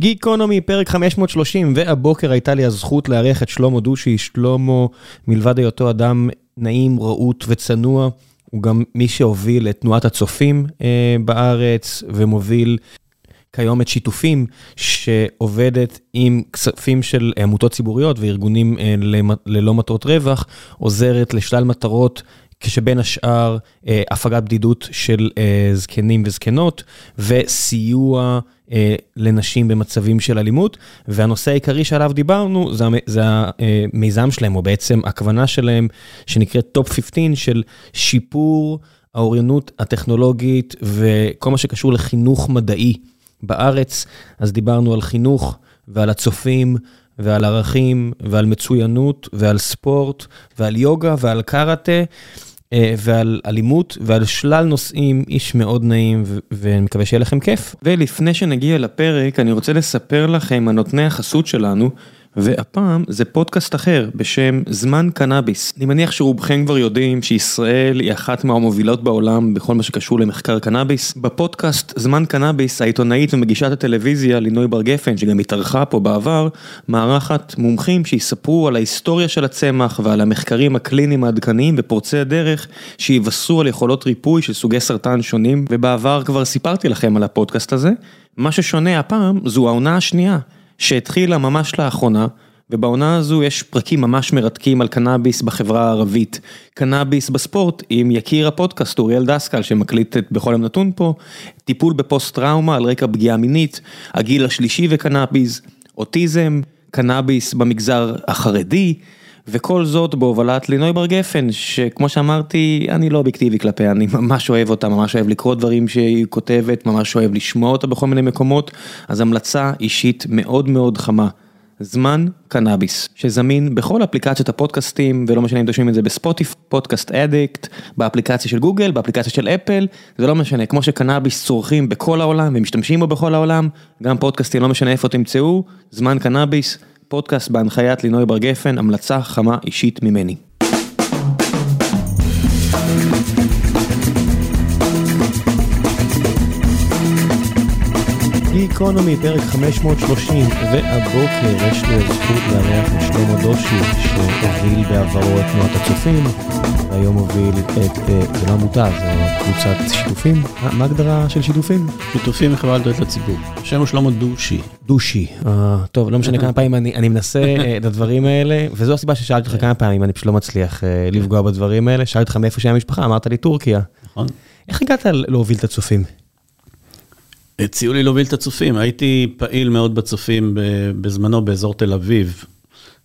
גיקונומי, פרק 530, והבוקר הייתה לי הזכות לארח את שלמה דושי. שלמה, מלבד היותו אדם נעים, רהוט וצנוע, הוא גם מי שהוביל את תנועת הצופים אה, בארץ, ומוביל כיום את שיתופים, שעובדת עם כספים של עמותות ציבוריות וארגונים אה, ללא מטרות רווח, עוזרת לשלל מטרות. כשבין השאר אה, הפגת בדידות של אה, זקנים וזקנות וסיוע אה, לנשים במצבים של אלימות, והנושא העיקרי שעליו דיברנו זה, המיזם שלהם, או בעצם הכוונה שלהם, שנקראת טופ 15 של שיפור האוריינות הטכנולוגית וכל מה שקשור לחינוך מדעי בארץ. אז דיברנו על חינוך ועל הצופים. ועל ערכים, ועל מצוינות, ועל ספורט, ועל יוגה, ועל קראטה. אה, ועל אלימות ועל שלל נושאים, איש מאוד נעים ואני מקווה שיהיה לכם כיף. ולפני שנגיע לפרק אני רוצה לספר לכם על נותני החסות שלנו. והפעם זה פודקאסט אחר בשם זמן קנאביס. אני מניח שרובכם כבר יודעים שישראל היא אחת מהמובילות בעולם בכל מה שקשור למחקר קנאביס. בפודקאסט זמן קנאביס העיתונאית ומגישת הטלוויזיה לינוי בר גפן שגם התארחה פה בעבר, מארחת מומחים שיספרו על ההיסטוריה של הצמח ועל המחקרים הקליניים העדכניים ופורצי הדרך שיבשרו על יכולות ריפוי של סוגי סרטן שונים ובעבר כבר סיפרתי לכם על הפודקאסט הזה. מה ששונה הפעם זו העונה השנייה. שהתחילה ממש לאחרונה, ובעונה הזו יש פרקים ממש מרתקים על קנאביס בחברה הערבית. קנאביס בספורט עם יקיר הפודקאסט אוריאל דסקל שמקליט את בכל יום נתון פה, טיפול בפוסט טראומה על רקע פגיעה מינית, הגיל השלישי וקנאביס, אוטיזם, קנאביס במגזר החרדי. וכל זאת בהובלת לינוי בר גפן, שכמו שאמרתי, אני לא אובייקטיבי כלפיה, אני ממש אוהב אותה, ממש אוהב לקרוא דברים שהיא כותבת, ממש אוהב לשמוע אותה בכל מיני מקומות, אז המלצה אישית מאוד מאוד חמה. זמן קנאביס, שזמין בכל אפליקציות הפודקאסטים, ולא משנה אם תושבים את זה בספוטיף, פודקאסט אדיקט, באפליקציה של גוגל, באפליקציה של אפל, זה לא משנה, כמו שקנאביס צורכים בכל העולם ומשתמשים בו בכל העולם, גם פודקאסטים, לא משנה איפה תמצאו, זמן קנאביס, פודקאסט בהנחיית לינוי בר גפן, המלצה חמה אישית ממני. גיקונומי, פרק 530, והבוקר יש לי הזכות לארח את שלמה דושי, שהוביל בעברו את תנועת הצופים, והיום הוביל את, אה, זה לא עמותה, זה קבוצת שיתופים. מה ההגדרה של שיתופים? שיתופים מחברה לתועלת לציבור. השם הוא שלמה דושי. דושי, אה, טוב, לא משנה כמה פעמים אני מנסה אה, את הדברים האלה, וזו הסיבה ששאלתי אותך כמה פעמים, אני פשוט לא מצליח לפגוע בדברים האלה. שאלתי אותך מאיפה שהיה המשפחה, אמרת לי טורקיה. נכון. איך הגעת להוביל את הצופים? הציעו לי להוביל את הצופים, הייתי פעיל מאוד בצופים בזמנו באזור תל אביב.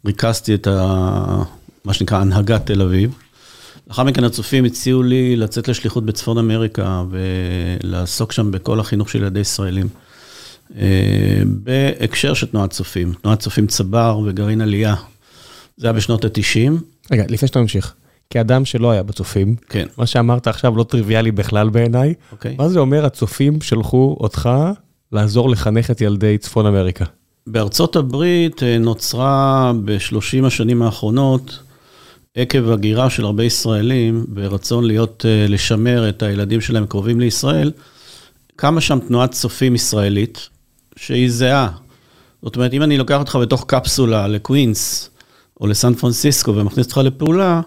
ריכזתי את ה... מה שנקרא הנהגת תל אביב. לאחר מכן הצופים הציעו לי לצאת לשליחות בצפון אמריקה ולעסוק שם בכל החינוך של ילדי ישראלים. אה, בהקשר של תנועת צופים, תנועת צופים צבר וגרעין עלייה. זה היה בשנות ה-90. רגע, לפני שאתה ממשיך. כאדם שלא היה בצופים, כן. מה שאמרת עכשיו לא טריוויאלי בכלל בעיניי. אוקיי. מה זה אומר הצופים שלחו אותך לעזור לחנך את ילדי צפון אמריקה? בארצות הברית אה, נוצרה בשלושים השנים האחרונות, עקב הגירה של הרבה ישראלים, ברצון להיות, אה, לשמר את הילדים שלהם קרובים לישראל, קמה שם תנועת צופים ישראלית, שהיא זהה. זאת אומרת, אם אני לוקח אותך בתוך קפסולה לקווינס, או לסן פרנסיסקו ומכניס אותך לפעולה,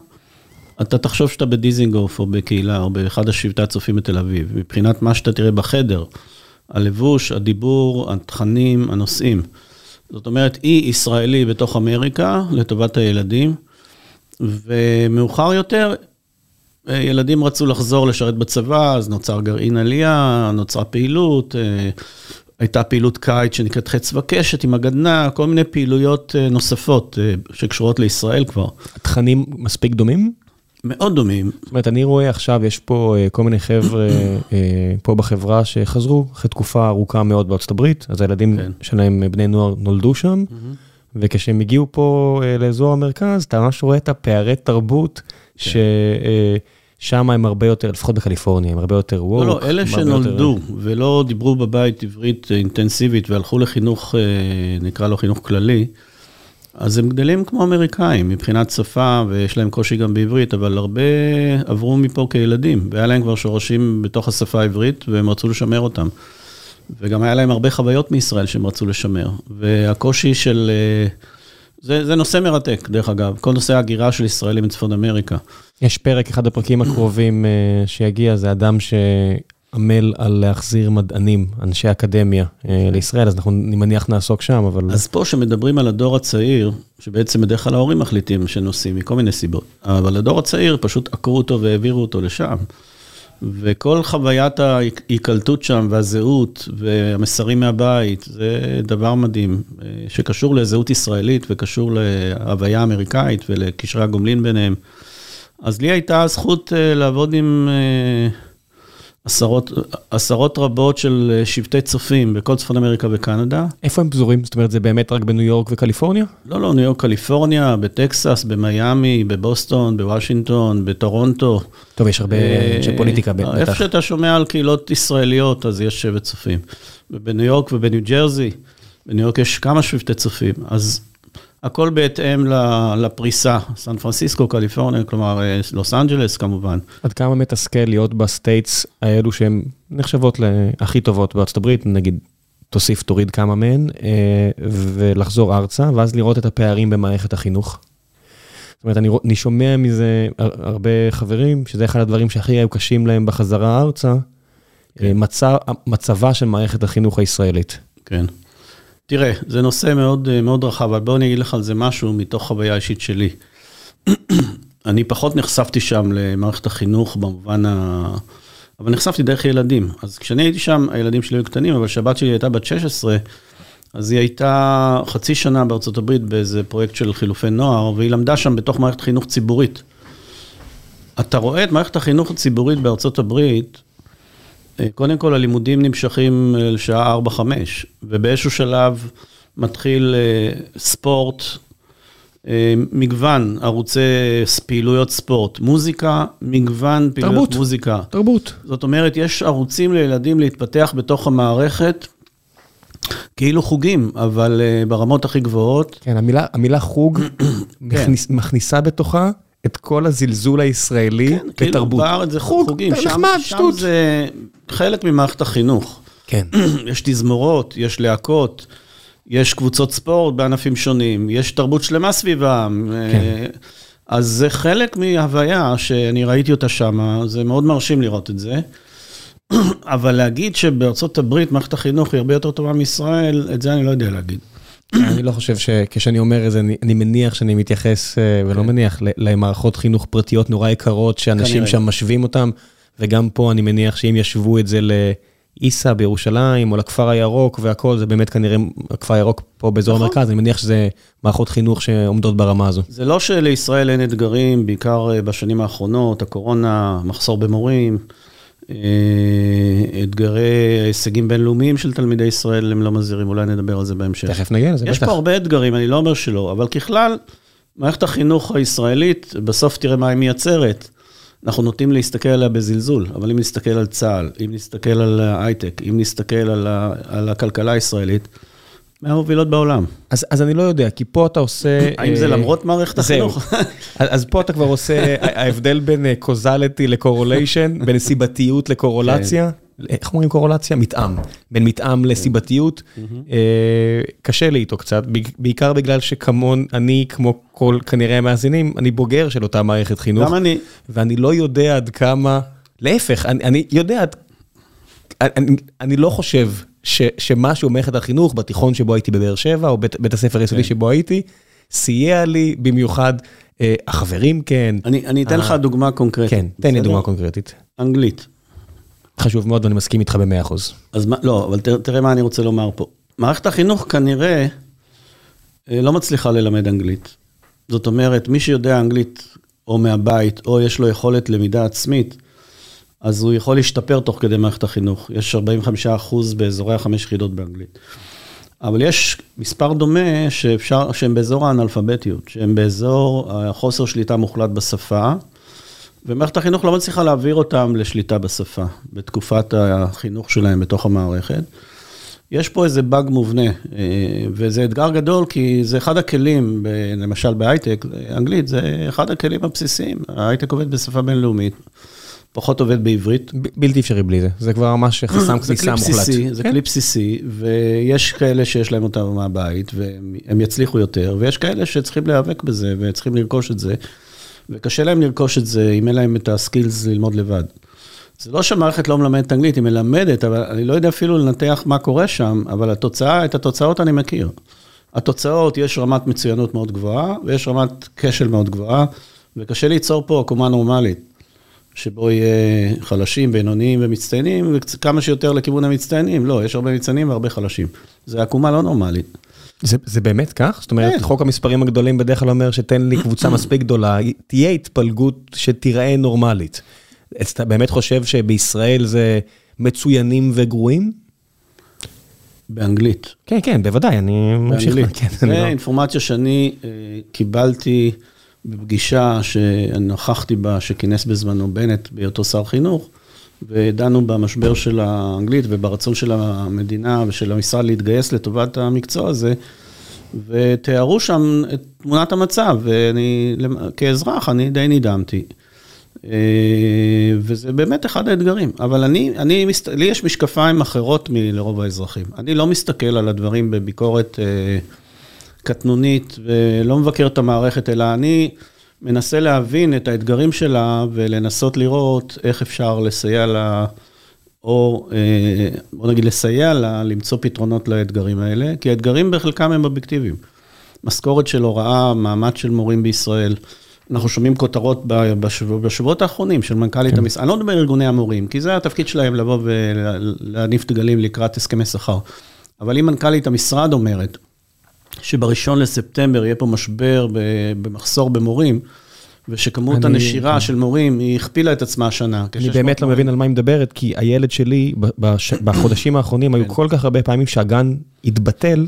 אתה תחשוב שאתה בדיזינגוף או בקהילה או באחד השבטי הצופים בתל אביב, מבחינת מה שאתה תראה בחדר, הלבוש, הדיבור, התכנים, הנושאים. זאת אומרת, אי ישראלי בתוך אמריקה לטובת הילדים, ומאוחר יותר, ילדים רצו לחזור לשרת בצבא, אז נוצר גרעין עלייה, נוצרה פעילות, הייתה פעילות קיץ שנקראת חץ וקשת עם הגדנ"ע, כל מיני פעילויות נוספות שקשורות לישראל כבר. התכנים מספיק דומים? מאוד דומים. זאת אומרת, אני רואה עכשיו, יש פה אה, כל מיני חבר'ה אה, פה בחברה שחזרו אחרי תקופה ארוכה מאוד בארצות הברית, אז הילדים כן. שלהם, בני נוער, נולדו שם, וכשהם הגיעו פה אה, לאזור המרכז, אתה ממש רואה את הפערי תרבות, כן. ששם הם הרבה יותר, לפחות בקליפורניה, הם הרבה יותר וורק. לא, לא, אלה שנולדו יותר... ולא דיברו בבית עברית אינטנסיבית והלכו לחינוך, נקרא לו חינוך כללי, אז הם גדלים כמו אמריקאים מבחינת שפה, ויש להם קושי גם בעברית, אבל הרבה עברו מפה כילדים, והיה להם כבר שורשים בתוך השפה העברית, והם רצו לשמר אותם. וגם היה להם הרבה חוויות מישראל שהם רצו לשמר. והקושי של... אה, זה, זה נושא מרתק, דרך אגב, כל נושא ההגירה של ישראלים מצפון אמריקה. יש פרק, אחד הפרקים הקרובים אה, שיגיע, זה אדם שעמל על להחזיר מדענים, אנשי אקדמיה אה, לישראל, אז אנחנו, אני מניח, נעסוק שם, אבל... אז פה שמדברים על הדור הצעיר, שבעצם בדרך כלל ההורים מחליטים שנוסעים מכל מיני סיבות, אבל הדור הצעיר פשוט עקרו אותו והעבירו אותו לשם. וכל חוויית ההיקלטות שם והזהות והמסרים מהבית, זה דבר מדהים, שקשור לזהות ישראלית וקשור להוויה אמריקאית ולקשרי הגומלין ביניהם. אז לי הייתה הזכות אה, לעבוד עם אה, עשרות, עשרות רבות של שבטי צופים בכל צפון אמריקה וקנדה. איפה הם פזורים? זאת אומרת, זה באמת רק בניו יורק וקליפורניה? לא, לא, ניו יורק, קליפורניה, בטקסס, במיאמי, בבוסטון, בוושינגטון, בטורונטו. טוב, יש הרבה אנשי פוליטיקה בטח. איפה שאתה שומע על קהילות ישראליות, אז יש שבט צופים. ובניו יורק ובניו ג'רזי, בניו יורק יש כמה שבטי צופים, אז הכל בהתאם לפריסה, סן פרנסיסקו, קליפורניה, כלומר, לוס אנג'לס כמובן. עד כמה מתסכל להיות ב States האלו שהן נחשבות להכי טובות בארצות הברית, נגיד, תוסיף, תוריד כמה מהן, ולחזור ארצה, ואז לראות את הפערים במערכת החינוך. זאת אומרת, אני, אני שומע מזה הרבה חברים, שזה אחד הדברים שהכי היו קשים להם בחזרה ארצה, כן. מצב, מצבה של מערכת החינוך הישראלית. כן. תראה, זה נושא מאוד, מאוד רחב, אבל בוא אני אגיד לך על זה משהו מתוך חוויה אישית שלי. אני פחות נחשפתי שם למערכת החינוך במובן ה... אבל נחשפתי דרך ילדים. אז כשאני הייתי שם, הילדים שלי היו קטנים, אבל כשהבת שלי הייתה בת 16, אז היא הייתה חצי שנה בארצות הברית באיזה פרויקט של חילופי נוער, והיא למדה שם בתוך מערכת חינוך ציבורית. אתה רואה את מערכת החינוך הציבורית בארצות הברית, אה, קודם כל הלימודים נמשכים אה, לשעה 4-5, ובאיזשהו שלב מתחיל אה, ספורט, מגוון ערוצי פעילויות ספורט, מוזיקה, מגוון פעילויות תרבות, מוזיקה. תרבות. זאת אומרת, יש ערוצים לילדים להתפתח בתוך המערכת, כאילו חוגים, אבל ברמות הכי גבוהות. כן, המילה, המילה חוג כן. מכניס, מכניסה בתוכה את כל הזלזול הישראלי כן, כאילו, בתרבות. כאילו בארץ זה חוג, חוגים, שם, נחמד, שם שטות. זה חלק ממערכת החינוך. כן. יש תזמורות, יש להקות, יש קבוצות ספורט בענפים שונים, יש תרבות שלמה סביבם. כן. אז זה חלק מהוויה שאני ראיתי אותה שם, זה מאוד מרשים לראות את זה. אבל להגיד שבארצות הברית מערכת החינוך היא הרבה יותר טובה מישראל, את זה אני לא יודע להגיד. אני לא חושב שכשאני אומר את זה, אני מניח שאני מתייחס, אה, ולא כן. מניח, למערכות חינוך פרטיות נורא יקרות, שאנשים שם משווים אותם, וגם פה אני מניח שאם ישבו את זה לאיסה בירושלים, או לכפר הירוק והכל, זה באמת כנראה, הכפר הירוק פה באזור נכון. המרכז, אני מניח שזה מערכות חינוך שעומדות ברמה הזו. זה לא שלישראל אין אתגרים, בעיקר אה, בשנים האחרונות, הקורונה, מחסור במורים. אה, אתגרי הישגים בינלאומיים של תלמידי ישראל, הם לא מזהירים, אולי נדבר על זה בהמשך. תכף נגיע לזה, בטח. יש פה הרבה אתגרים, אני לא אומר שלא, אבל ככלל, מערכת החינוך הישראלית, בסוף תראה מה היא מייצרת. אנחנו נוטים להסתכל עליה בזלזול, אבל אם נסתכל על צה"ל, אם נסתכל על ההייטק, אם נסתכל על, ה, על הכלכלה הישראלית, מהמובילות בעולם. אז, אז אני לא יודע, כי פה אתה עושה... האם זה אה, למרות מערכת החינוך? אז פה אתה כבר עושה, ההבדל בין קוזליטי אה, לקורוליישן, בין סיבתיות לקורולציה. איך אומרים קורולציה? מתאם. בין מתאם לסיבתיות. אה, קשה לי איתו קצת, בעיקר בגלל שכמון, אני, כמו כל כנראה המאזינים, אני בוגר של אותה מערכת חינוך. גם אני. ואני לא יודע עד כמה, להפך, אני, אני יודע, אני, אני לא חושב ש, שמשהו במערכת החינוך, בתיכון שבו הייתי בבאר שבע, או בית, בית הספר היסודי כן. שבו הייתי, סייע לי במיוחד, אה, החברים כן. אני, אני אתן לך דוגמה קונקרטית. כן, תן לי דוגמה קונקרטית. אנגלית. חשוב מאוד ואני מסכים איתך במאה אחוז. אז מה, לא, אבל תראה, תראה מה אני רוצה לומר פה. מערכת החינוך כנראה אה, לא מצליחה ללמד אנגלית. זאת אומרת, מי שיודע אנגלית או מהבית, או יש לו יכולת למידה עצמית, אז הוא יכול להשתפר תוך כדי מערכת החינוך. יש 45 אחוז באזורי החמש יחידות באנגלית. אבל יש מספר דומה שאפשר, שהם באזור האנאלפביתיות, שהם באזור החוסר שליטה מוחלט בשפה, ומערכת החינוך לא מצליחה להעביר אותם לשליטה בשפה, בתקופת החינוך שלהם בתוך המערכת. יש פה איזה באג מובנה, אה, וזה אתגר גדול, כי זה אחד הכלים, למשל בהייטק, אנגלית זה אחד הכלים הבסיסיים, ההייטק עובד בשפה בינלאומית. פחות עובד בעברית. בלתי אפשרי בלי זה, זה כבר ממש חסם כניסה מוחלט. זה כלי בסיסי, ויש כאלה שיש להם אותם מהבית, והם יצליחו יותר, ויש כאלה שצריכים להיאבק בזה, וצריכים לרכוש את זה, וקשה להם לרכוש את זה אם אין להם את הסקילס ללמוד לבד. זה לא שהמערכת לא מלמדת אנגלית, היא מלמדת, אבל אני לא יודע אפילו לנתח מה קורה שם, אבל התוצאה, את התוצאות אני מכיר. התוצאות, יש רמת מצוינות מאוד גבוהה, ויש רמת כשל מאוד גבוהה, וקשה ליצור פה עקומה נורמלית, שבו יהיה חלשים, בינוניים ומצטיינים, וכמה שיותר לכיוון המצטיינים. לא, יש הרבה מצטיינים והרבה חלשים. זה עקומה לא נורמלית. זה, זה באמת כך? זאת אומרת, כן. חוק המספרים הגדולים בדרך כלל אומר שתן לי קבוצה מספיק גדולה, תהיה התפלגות שתיראה נורמלית. אתה באמת חושב שבישראל זה מצוינים וגרועים? באנגלית. כן, כן, בוודאי, אני ממשיך. באנגלית. כן, זה לא... אינפורמציה שאני אה, קיבלתי בפגישה שנכחתי בה, שכינס בזמנו בנט בהיותו שר חינוך, ודנו במשבר של האנגלית וברצון של המדינה ושל המשרד להתגייס לטובת המקצוע הזה, ותיארו שם את תמונת המצב, ואני, כאזרח, אני די נדהמתי. אה, וזה באמת אחד האתגרים. אבל אני, אני, לי יש משקפיים אחרות מלרוב האזרחים. אני לא מסתכל על הדברים בביקורת אה, קטנונית ולא מבקר את המערכת, אלא אני מנסה להבין את האתגרים שלה ולנסות לראות איך אפשר לסייע לה, או אה, בוא נגיד לסייע לה למצוא פתרונות לאתגרים האלה, כי האתגרים בחלקם הם אובייקטיביים. משכורת של הוראה, מעמד של מורים בישראל. אנחנו שומעים כותרות בשבוע, בשבועות האחרונים של מנכ"לית כן. המשרד, אני לא מדבר על ארגוני המורים, כי זה התפקיד שלהם לבוא ולהניף דגלים לקראת הסכמי שכר. אבל אם מנכ"לית המשרד אומרת שבראשון לספטמבר יהיה פה משבר במחסור במורים, ושכמות אני, הנשירה כן. של מורים, היא הכפילה את עצמה השנה. אני באמת לא מבין על מה היא מדברת, כי הילד שלי, בש... בחודשים האחרונים, היו כן. כל כך הרבה פעמים שהגן התבטל,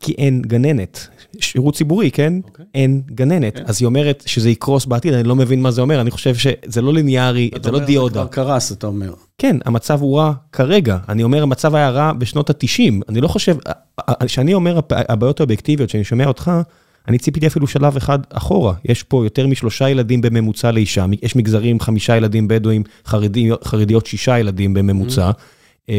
כי אין גננת. שירות ציבורי, כן? Okay. אוקיי. אין גננת. Okay. כן. אז היא אומרת שזה יקרוס בעתיד, אני לא מבין מה זה אומר, אני חושב שזה לא ליניארי, זה לא דיודה. זה כבר קרס, אתה אומר. כן, המצב הוא רע כרגע. אני אומר, המצב היה רע בשנות ה-90. אני לא חושב, כשאני אומר הבעיות האובייקטיביות, שאני שומע אותך, אני ציפיתי אפילו שלב אחד אחורה. יש פה יותר משלושה ילדים בממוצע לאישה, יש מגזרים, חמישה ילדים בדואים, חרדיות, חרדיות שישה ילדים בממוצע. Mm-hmm.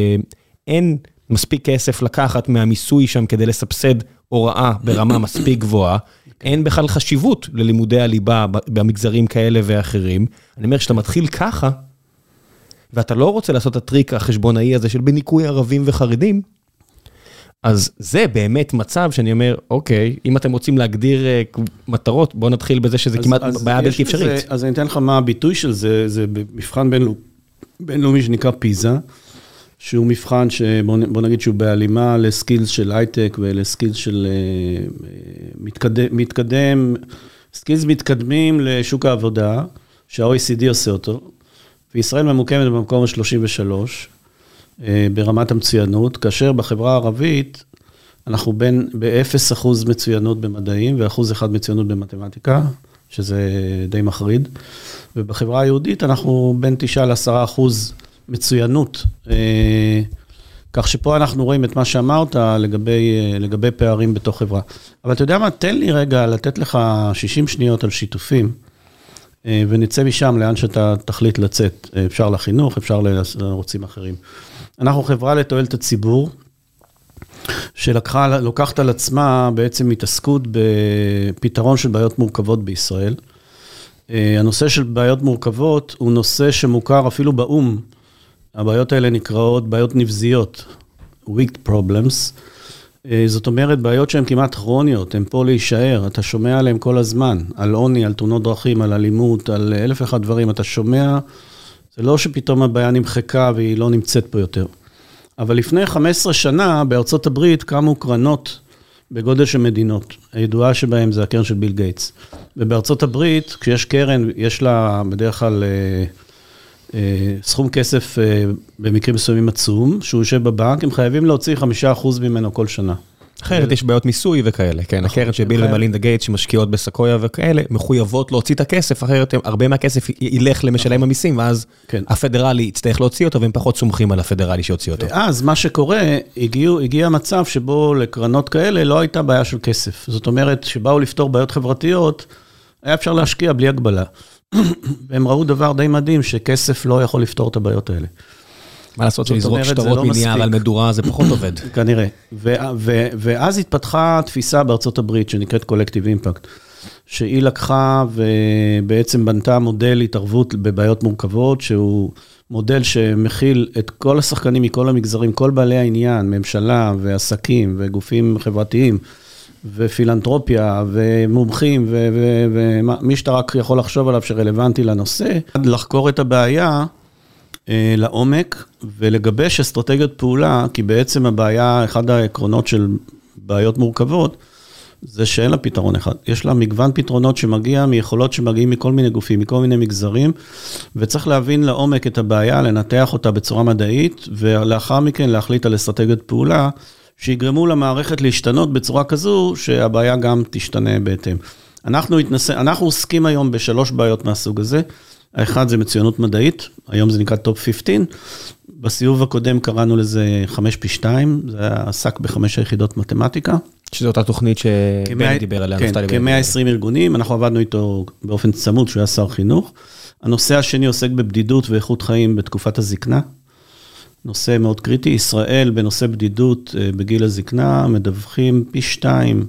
אין מספיק כסף לקחת מהמיסוי שם כדי לסבסד הוראה ברמה מספיק גבוהה, אין בכלל חשיבות ללימודי הליבה במגזרים כאלה ואחרים. אני אומר, כשאתה מתחיל ככה, ואתה לא רוצה לעשות את הטריק החשבונאי הזה של בניכוי ערבים וחרדים, אז זה באמת מצב שאני אומר, אוקיי, אם אתם רוצים להגדיר uh, מטרות, בואו נתחיל בזה שזה אז, כמעט אז בעיה בלתי אפשרית. זה, אז אני אתן לך מה הביטוי של זה, זה במבחן בינלאומי שנקרא PISA. שהוא מבחן שבוא נגיד שהוא בהלימה ל skills של הייטק ול skills של אה, מתקדם, מתקדם, skills מתקדמים לשוק העבודה, שה-OECD עושה אותו, וישראל ממוקמת במקום ה-33 אה, ברמת המצוינות, כאשר בחברה הערבית אנחנו בין ב-0% מצוינות במדעים ו-1% מצוינות במתמטיקה, שזה די מחריד, ובחברה היהודית אנחנו בין 9 ל-10 אחוז מצוינות. אה, כך שפה אנחנו רואים את מה שאמרת לגבי, אה, לגבי פערים בתוך חברה. אבל אתה יודע מה, תן לי רגע לתת לך 60 שניות על שיתופים, אה, ונצא משם לאן שאתה תחליט לצאת. אפשר לחינוך, אפשר לערוצים אחרים. אנחנו חברה לתועלת הציבור, שלוקחת על עצמה בעצם התעסקות בפתרון של בעיות מורכבות בישראל. הנושא של בעיות מורכבות הוא נושא שמוכר אפילו באו"ם. הבעיות האלה נקראות בעיות נבזיות, weak problems. אה, זאת אומרת, בעיות שהן כמעט כרוניות, הן פה להישאר, אתה שומע עליהן כל הזמן, על עוני, על תאונות דרכים, על אלימות, על אלף ואחד דברים, אתה שומע, זה לא שפתאום הבעיה נמחקה והיא לא נמצאת פה יותר. אבל לפני 15 שנה, בארצות הברית קמו קרנות בגודל של מדינות. הידועה שבהן זה הקרן של ביל גייטס. ובארצות הברית, כשיש קרן, יש לה בדרך כלל... אה, סכום כסף אה, במקרים מסוימים עצום, שהוא יושב בבנק, הם חייבים להוציא חמישה אחוז ממנו כל שנה. אחרת יש בעיות מיסוי וכאלה, כן. הקרן של ביל ומלינדה גייט שמשקיעות בסקויה וכאלה, מחויבות להוציא את הכסף, אחרת הרבה מהכסף ילך למשלם נכון. המיסים, ואז כן. הפדרלי יצטרך להוציא אותו, והם פחות סומכים על הפדרלי שיוציא אותו. ואז מה שקורה, הגיע מצב שבו לקרנות כאלה לא הייתה בעיה של כסף. זאת אומרת, שבאו לפתור בעיות חברתיות, היה אפשר להשקיע בלי הגבלה. והם ראו דבר די מדהים, שכסף לא יכול לפתור את הבעיות האלה. מה לעשות שלזרוק שטרות לא מנייר. על מדורה זה פחות עובד. כנראה. ו- ו- ואז התפתחה תפיסה בארצות הברית שנקראת קולקטיב אימפקט, שהיא לקחה ובעצם בנתה מודל התערבות בבעיות מורכבות, שהוא מודל שמכיל את כל השחקנים מכל המגזרים, כל בעלי העניין, ממשלה ועסקים וגופים חברתיים. ופילנטרופיה, ומומחים, ומי שאתה רק יכול לחשוב עליו שרלוונטי לנושא, לחקור את הבעיה אה, לעומק ולגבש אסטרטגיות פעולה, כי בעצם הבעיה, אחד העקרונות של בעיות מורכבות, זה שאין לה פתרון אחד. יש לה מגוון פתרונות שמגיע מיכולות שמגיעים מכל מיני גופים, מכל מיני מגזרים, וצריך להבין לעומק את הבעיה, לנתח אותה בצורה מדעית, ולאחר מכן להחליט על אסטרטגיות פעולה, שיגרמו למערכת להשתנות בצורה כזו, שהבעיה גם תשתנה בהתאם. אנחנו, התנסה, אנחנו עוסקים היום בשלוש בעיות מהסוג הזה. האחד זה מצוינות מדעית, היום זה נקרא טופ 15. בסיבוב הקודם קראנו לזה 5 פי 2, זה עסק בחמש היחידות מתמטיקה. שזו אותה תוכנית שבני דיבר עליה, כן, נפתלי בנט. כ-120 ארגונים, אנחנו עבדנו איתו באופן צמוד, שהוא היה שר חינוך. הנושא השני עוסק בבדידות ואיכות חיים בתקופת הזקנה. נושא מאוד קריטי. ישראל בנושא בדידות אה, בגיל הזקנה מדווחים פי שתיים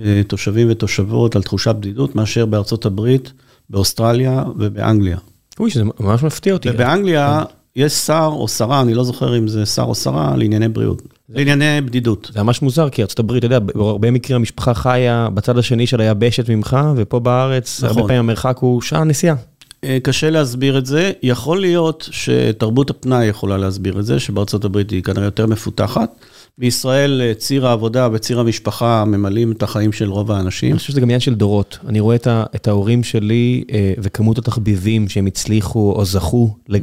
אה, תושבים ותושבות על תחושת בדידות מאשר בארצות הברית, באוסטרליה ובאנגליה. אוי, שזה ממש מפתיע אותי. ובאנגליה יש שר או שרה, אני לא זוכר אם זה שר או שרה, לענייני בריאות, לענייני בדידות. זה ממש מוזר, כי הברית, אתה יודע, בהרבה מקרים המשפחה חיה בצד השני של היבשת ממך, ופה בארץ, נכון. הרבה פעמים המרחק הוא שעה נסיעה. אה, קשה להסביר את זה. יכול להיות שתרבות הפנאי יכולה להסביר את זה, שבארצות הברית היא כנראה יותר מפותחת. בישראל אה, ציר העבודה וציר המשפחה ממלאים את החיים של רוב האנשים. אני חושב שזה גם עניין של דורות. אני רואה את, ה, את ההורים שלי אה, וכמות התחביבים שהם הצליחו או זכו ל-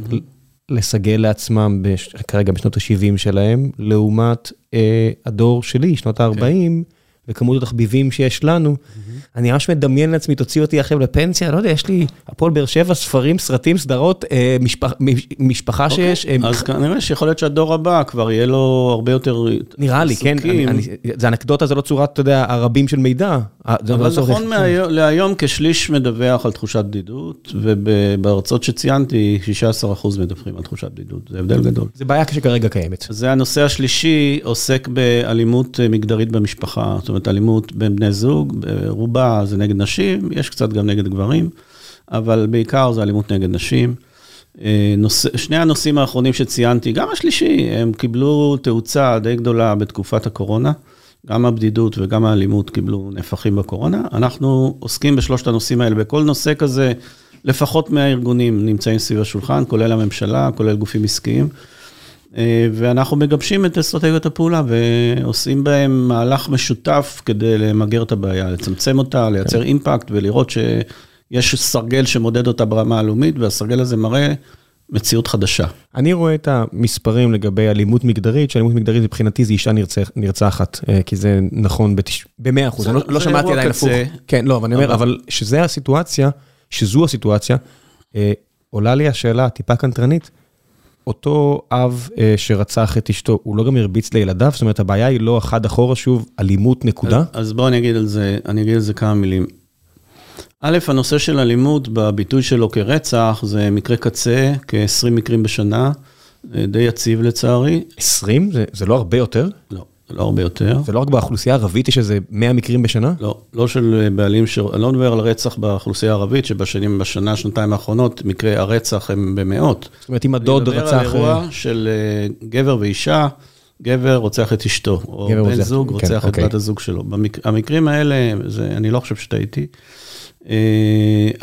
לסגל לעצמם בש, כרגע בשנות ה-70 שלהם, לעומת אה, הדור שלי, שנות ה-40, וכמות התחביבים שיש לנו. אני ממש מדמיין לעצמי, תוציא אותי עכשיו לפנסיה, לא יודע, יש לי הפועל באר שבע, ספרים, סרטים, סדרות, אה, משפח, מש- משפחה שיש. אה, אז כנראה שיכול להיות שהדור הבא כבר יהיה לו הרבה יותר נראה לי, כן, זה אנקדוטה, זה לא צורת, אתה יודע, הרבים של מידע. אה, לא אבל צורך- נכון מהיום- להיום כשליש מדווח על תחושת בדידות, ובארצות שציינתי, 16% מדווחים על תחושת בדידות, זה הבדל גדול. זה בעיה שכרגע קיימת. זה הנושא השלישי, עוסק באלימות מגדרית במשפחה, זאת אומרת, אלימות בין בני זוג, רובה זה נגד נשים, יש קצת גם נגד גברים, אבל בעיקר זה אלימות נגד נשים. אה, נושא, שני הנושאים האחרונים שציינתי, גם השלישי, הם קיבלו תאוצה די גדולה בתקופת הקורונה. גם הבדידות וגם האלימות קיבלו נפחים בקורונה. אנחנו עוסקים בשלושת הנושאים האלה. בכל נושא כזה, לפחות 100 ארגונים נמצאים סביב השולחן, כולל הממשלה, כולל גופים עסקיים. אה, ואנחנו מגבשים את אסטרטגיות הפעולה ועושים בהם מהלך משותף כדי למגר את הבעיה, לצמצם אותה, לייצר אימפקט ולראות שיש סרגל שמודד אותה ברמה הלאומית, והסרגל הזה מראה מציאות חדשה. אני רואה את המספרים לגבי אלימות מגדרית, שאלימות מגדרית מבחינתי זה אישה נרצח, נרצחת, אה, כי זה נכון ב-100 אחוז. זה- אני לא, לא שמעתי עדיין הפוך. כן, לא, אבל אני אומר, אבל- שזה הסיטואציה, שזו הסיטואציה, אה, עולה לי השאלה טיפה קנטרנית, אותו אב אה, שרצח את אשתו, הוא לא גם הרביץ לילדיו? זאת אומרת, הבעיה היא לא אחד אחורה, שוב, אלימות נקודה? אז, אז בואו אני אגיד על זה, אני אגיד על זה כמה מילים. א', הנושא של אלימות בביטוי שלו כרצח, זה מקרה קצה, כ-20 מקרים בשנה, אה, די יציב לצערי. 20? זה, זה לא הרבה יותר? לא, לא הרבה יותר. זה לא רק באוכלוסייה הערבית יש איזה 100 מקרים בשנה? לא, לא של אה, בעלים, ש... אני לא מדבר על רצח באוכלוסייה הערבית, שבשנים, בשנה, שנתיים האחרונות, מקרי הרצח הם במאות. זאת אומרת, אם הדוד אני רצח... מדבר על אירוע אה, של אה, גבר ואישה, גבר רוצח את אשתו, או בן רוצח, זוג כן, רוצח את אוקיי. בת הזוג שלו. במק... המקרים האלה, זה, אני לא חושב שטעיתי.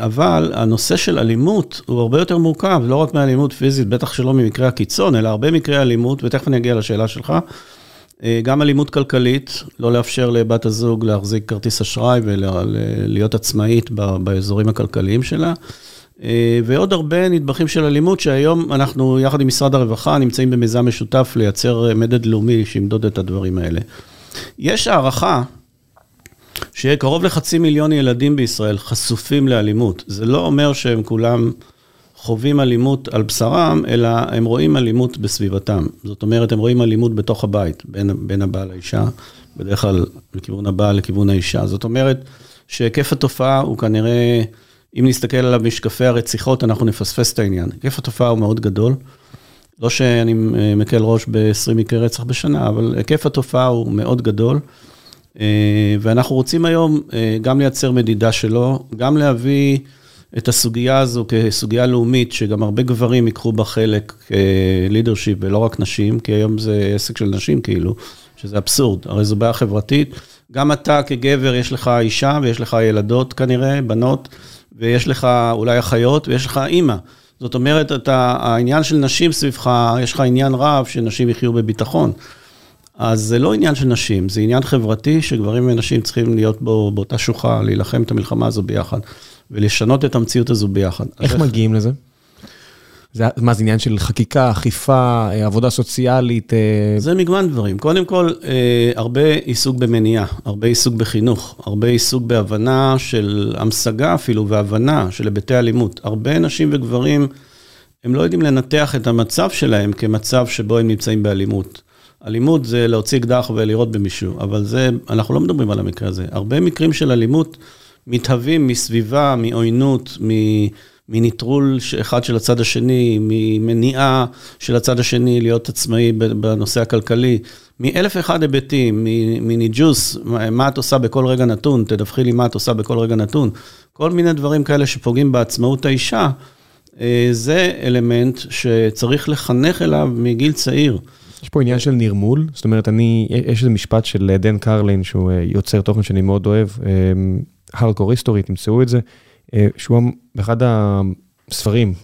אבל הנושא של אלימות הוא הרבה יותר מורכב, לא רק מאלימות פיזית, בטח שלא ממקרי הקיצון, אלא הרבה מקרי אלימות, ותכף אני אגיע לשאלה שלך. אה, גם אלימות כלכלית, לא לאפשר לבת הזוג להחזיק כרטיס אשראי ולהיות עצמאית באזורים הכלכליים שלה. אה, ועוד הרבה נדבכים של אלימות, שהיום אנחנו, יחד עם משרד הרווחה, נמצאים במיזם משותף לייצר אה, מדד לאומי שימדוד את הדברים האלה. יש הערכה שקרוב לחצי מיליון ילדים בישראל חשופים לאלימות. זה לא אומר שהם כולם חווים אלימות על בשרם, אלא הם רואים אלימות בסביבתם. זאת אומרת, הם רואים אלימות בתוך הבית, בין, בין הבעל לאישה, בדרך כלל לכיוון הבעל לכיוון האישה. זאת אומרת שהיקף התופעה הוא כנראה אם נסתכל עליו משקפי הרציחות, אנחנו נפספס את העניין. היקף התופעה הוא מאוד גדול. לא שאני מקל ראש ב-20 מקרי רצח בשנה, אבל היקף התופעה הוא מאוד גדול. ואנחנו רוצים היום גם לייצר מדידה שלו, גם להביא את הסוגיה הזו כסוגיה לאומית, שגם הרבה גברים ייקחו בה חלק כלידרשיפ ולא רק נשים, כי היום זה עסק של נשים כאילו, שזה אבסורד, הרי זו בעיה חברתית. גם אתה כגבר, יש לך אישה ויש לך ילדות כנראה, בנות, ויש לך אולי אחיות ויש לך אימא. זאת אומרת, אתה, העניין של נשים סביבך, יש לך עניין רב שנשים יחיו בביטחון. אז זה לא עניין של נשים, זה עניין חברתי שגברים ונשים צריכים להיות בו באותה שוחה, להילחם את המלחמה הזו ביחד. ולשנות את המציאות הזו ביחד. איך מגיעים לזה? זה, מה, זה עניין של חקיקה, אכיפה, עבודה סוציאלית? זה מגוון דברים. קודם כל, הרבה עיסוק במניעה, הרבה עיסוק בחינוך, הרבה עיסוק בהבנה של המשגה אפילו, והבנה של היבטי אלימות. הרבה נשים וגברים, הם לא יודעים לנתח את המצב שלהם כמצב שבו הם נמצאים באלימות. אלימות זה להוציא אקדח ולירות במישהו, אבל זה, אנחנו לא מדברים על המקרה הזה. הרבה מקרים של אלימות, מתהווים מסביבה, מעוינות, מנטרול אחד של הצד השני, ממניעה של הצד השני להיות עצמאי בנושא הכלכלי, מאלף ואחד היבטים, מניג'וס, מה את עושה בכל רגע נתון, תדווחי לי מה את עושה בכל רגע נתון, כל מיני דברים כאלה שפוגעים בעצמאות האישה, זה אלמנט שצריך לחנך אליו מגיל צעיר. יש פה עניין של נרמול, זאת אומרת, אני, יש איזה משפט של דן קרלין, שהוא יוצר תוכן שאני מאוד אוהב, הארדקור היסטורי, תמצאו את זה, שהוא באחד הספרים,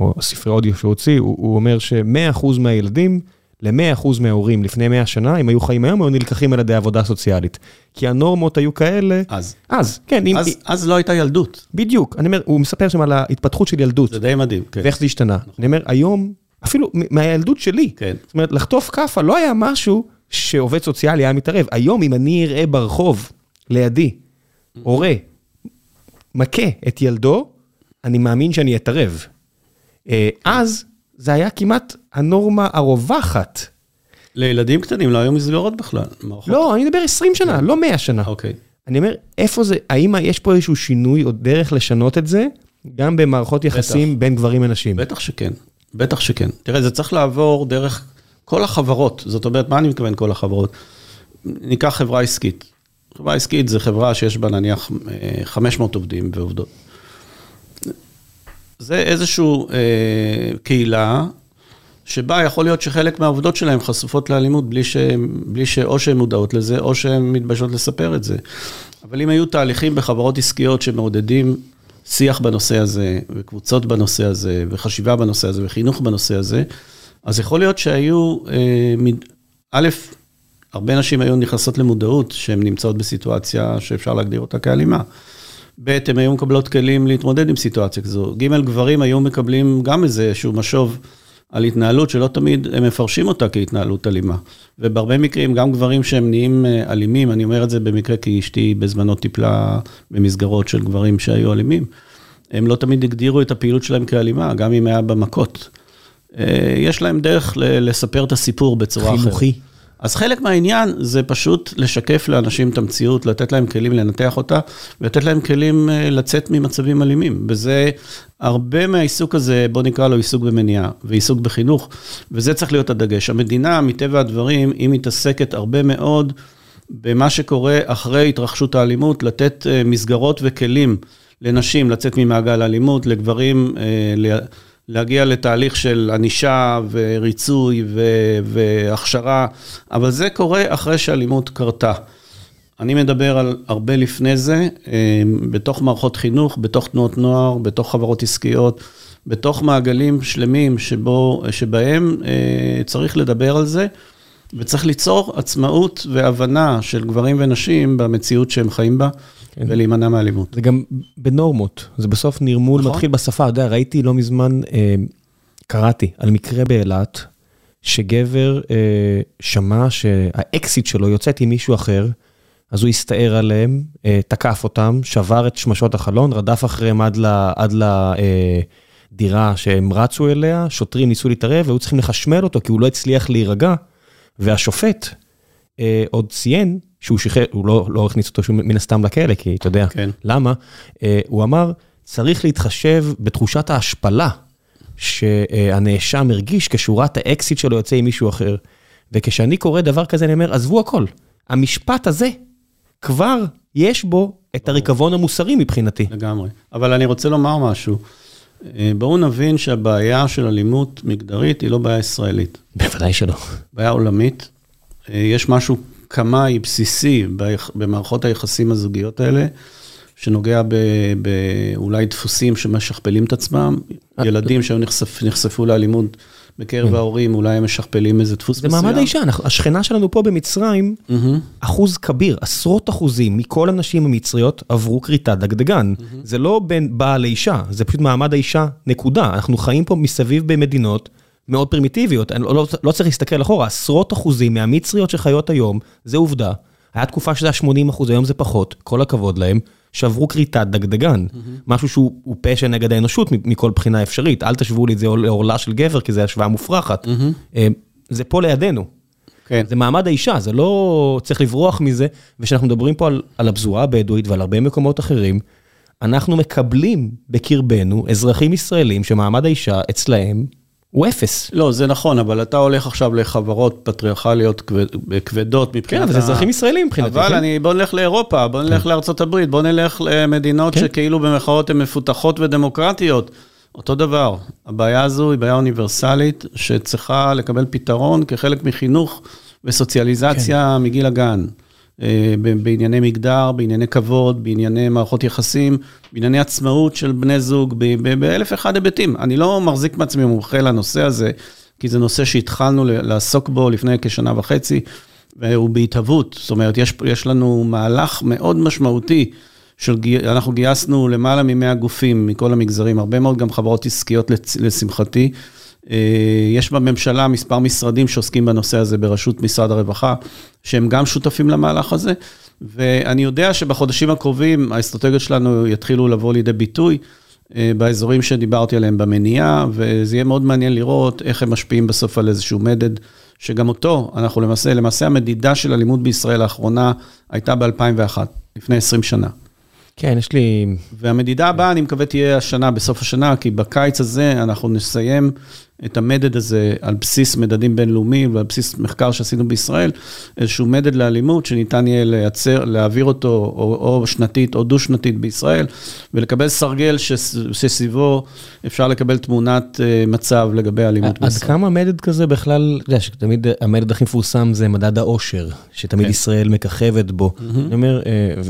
או ספרי אודיו שהוא הוציא, הוא אומר ש-100% מהילדים, ל-100% מההורים לפני 100 שנה, אם היו חיים היום, היו נלקחים על ידי עבודה סוציאלית. כי הנורמות היו כאלה... אז. אז, כן. אז, אם, אז לא הייתה ילדות. בדיוק. אני אומר, הוא מספר שם על ההתפתחות של ילדות. זה די מדהים, כן. ואיך זה השתנה. אני אומר, היום, אפילו מהילדות שלי, כן. זאת אומרת, לחטוף כאפה לא היה משהו שעובד סוציאלי היה מתערב. היום, אם אני אראה ברחוב, לידי, הורה, מכה את ילדו, אני מאמין שאני אתערב. אז זה היה כמעט הנורמה הרווחת. לילדים קטנים לא היו מסגרות בכלל. לא, אני מדבר 20 שנה, לא 100 שנה. אוקיי. אני אומר, איפה זה, האם יש פה איזשהו שינוי או דרך לשנות את זה, גם במערכות יחסים בין גברים לנשים? בטח שכן, בטח שכן. תראה, זה צריך לעבור דרך כל החברות. זאת אומרת, מה אני מתכוון כל החברות? ניקח חברה עסקית. חברה עסקית זה חברה שיש בה נניח 500 עובדים ועובדות. זה איזושהי אה, קהילה שבה יכול להיות שחלק מהעובדות שלהם חשופות לאלימות בלי, ש, בלי שאו שהן מודעות לזה או שהן מתביישות לספר את זה. אבל אם היו תהליכים בחברות עסקיות שמעודדים שיח בנושא הזה, וקבוצות בנושא הזה, וחשיבה בנושא הזה, וחינוך בנושא הזה, אז יכול להיות שהיו, אה, א', הרבה נשים היו נכנסות למודעות שהן נמצאות בסיטואציה שאפשר להגדיר אותה כאלימה. ב', הן היו מקבלות כלים להתמודד עם סיטואציה כזו. ג', גברים היו מקבלים גם איזשהו משוב על התנהלות שלא תמיד הם מפרשים אותה כהתנהלות אלימה. ובהרבה מקרים, גם גברים שהם נהיים אלימים, אני אומר את זה במקרה כי אשתי בזמנו טיפלה במסגרות של גברים שהיו אלימים, הם לא תמיד הגדירו את הפעילות שלהם כאלימה, גם אם היה במכות. יש להם דרך לספר את הסיפור בצורה אחרת. חינוכי. אז חלק מהעניין זה פשוט לשקף לאנשים את המציאות, לתת להם כלים לנתח אותה, ולתת להם כלים לצאת ממצבים אלימים. וזה, הרבה מהעיסוק הזה, בוא נקרא לו עיסוק במניעה, ועיסוק בחינוך, וזה צריך להיות הדגש. המדינה, מטבע הדברים, היא מתעסקת הרבה מאוד במה שקורה אחרי התרחשות האלימות, לתת מסגרות וכלים לנשים לצאת ממעגל האלימות, לגברים, להגיע לתהליך של ענישה וריצוי והכשרה, אבל זה קורה אחרי שאלימות קרתה. אני מדבר על הרבה לפני זה, בתוך מערכות חינוך, בתוך תנועות נוער, בתוך חברות עסקיות, בתוך מעגלים שלמים שבו, שבהם צריך לדבר על זה, וצריך ליצור עצמאות והבנה של גברים ונשים במציאות שהם חיים בה. ולהימנע מאלימות. זה גם בנורמות, זה בסוף נרמול מתחיל בשפה, אתה יודע, ראיתי לא מזמן, קראתי על מקרה באילת, שגבר שמע שהאקסיט שלו יוצאת עם מישהו אחר, אז הוא הסתער עליהם, תקף אותם, שבר את שמשות החלון, רדף אחריהם עד לדירה שהם רצו אליה, שוטרים ניסו להתערב, והיו צריכים לחשמל אותו כי הוא לא הצליח להירגע, והשופט עוד ציין, שהוא שחרר, הוא לא הכניס אותו מן הסתם לכלא, כי אתה יודע, למה? הוא אמר, צריך להתחשב בתחושת ההשפלה שהנאשם הרגיש כשורת האקסיט שלו יוצא עם מישהו אחר. וכשאני קורא דבר כזה, אני אומר, עזבו הכל. המשפט הזה, כבר יש בו את הריקבון המוסרי מבחינתי. לגמרי. אבל אני רוצה לומר משהו. אה, בואו נבין שהבעיה של אלימות מגדרית היא לא בעיה ישראלית. בוודאי שלא. בעיה עולמית. אה, יש משהו קמאי בסיסי במערכות היחסים הזוגיות האלה, שנוגע באולי דפוסים שמשכפלים את עצמם, ילדים שנחשפו לאלימות בקרב כן. ההורים, אולי הם משכפלים איזה דפוס מסוים. זה מעמד האישה, השכנה שלנו פה במצרים, אחוז כביר, עשרות אחוזים מכל הנשים המצריות עברו כריתת דגדגן. זה לא בין בעל לאישה, זה פשוט מעמד האישה, נקודה. אנחנו חיים פה מסביב במדינות מאוד פרימיטיביות, לא, לא, לא צריך להסתכל אחורה, עשרות אחוזים מהמצריות שחיות היום, זה עובדה. היה תקופה שזה היה 80 אחוז, היום זה פחות, כל הכבוד להם. שעברו כריתת דגדגן, mm-hmm. משהו שהוא פשע נגד האנושות מכל בחינה אפשרית. אל תשוו לי את זה לעורלה של גבר, כי זו השוואה מופרכת. Mm-hmm. זה פה לידינו. כן. זה מעמד האישה, זה לא... צריך לברוח מזה. וכשאנחנו מדברים פה על, על הפזורה הבדואית ועל הרבה מקומות אחרים, אנחנו מקבלים בקרבנו אזרחים ישראלים שמעמד האישה אצלהם הוא אפס. לא, זה נכון, אבל אתה הולך עכשיו לחברות פטריארכליות כבדות מבחינת... כן, אבל זה אזרחים ישראלים מבחינתי. אבל כן? אני, בוא נלך לאירופה, בוא נלך כן. לארצות הברית, בוא נלך למדינות כן. שכאילו במחאות הן מפותחות ודמוקרטיות. אותו דבר, הבעיה הזו היא בעיה אוניברסלית שצריכה לקבל פתרון כחלק מחינוך וסוציאליזציה כן. מגיל הגן. אה, בענייני מגדר, בענייני כבוד, בענייני מערכות יחסים, בענייני עצמאות של בני זוג, באלף ואחד היבטים. אני לא מחזיק מעצמי מומחה לנושא הזה, כי זה נושא שהתחלנו לעסוק בו לפני כשנה וחצי, והוא בהתהוות. זאת אומרת, יש, יש לנו מהלך מאוד משמעותי. של, אנחנו גייסנו למעלה מ-100 גופים מכל המגזרים, הרבה מאוד גם חברות עסקיות לשמחתי, אה, יש בממשלה מספר משרדים שעוסקים בנושא הזה בראשות משרד הרווחה, שהם גם שותפים למהלך הזה, ואני יודע שבחודשים הקרובים האסטרטגיות שלנו יתחילו לבוא לידי ביטוי. אה, באזורים שדיברתי עליהם במניעה, וזה יהיה מאוד מעניין לראות איך הם משפיעים בסוף על איזשהו מדד, שגם אותו, אנחנו למעשה, למעשה המדידה של אלימות בישראל האחרונה הייתה ב-2001, לפני 20 שנה. כן, יש לי... והמדידה הבאה, אני מקווה תהיה השנה, בסוף השנה, כי בקיץ הזה אנחנו נסיים את המדד הזה על בסיס מדדים בינלאומיים ועל בסיס מחקר שעשינו בישראל, איזשהו מדד לאלימות שניתן יהיה לייצר, להעביר אותו או, או שנתית או דו-שנתית בישראל, ולקבל סרגל שסביבו אפשר לקבל תמונת אה, מצב לגבי אלימות בישראל. עד כמה מדד כזה בכלל, אתה יודע, שתמיד המדד הכי מפורסם זה מדד העושר, שתמיד כן. ישראל מככבת בו. Mm-hmm. אני אומר, אה,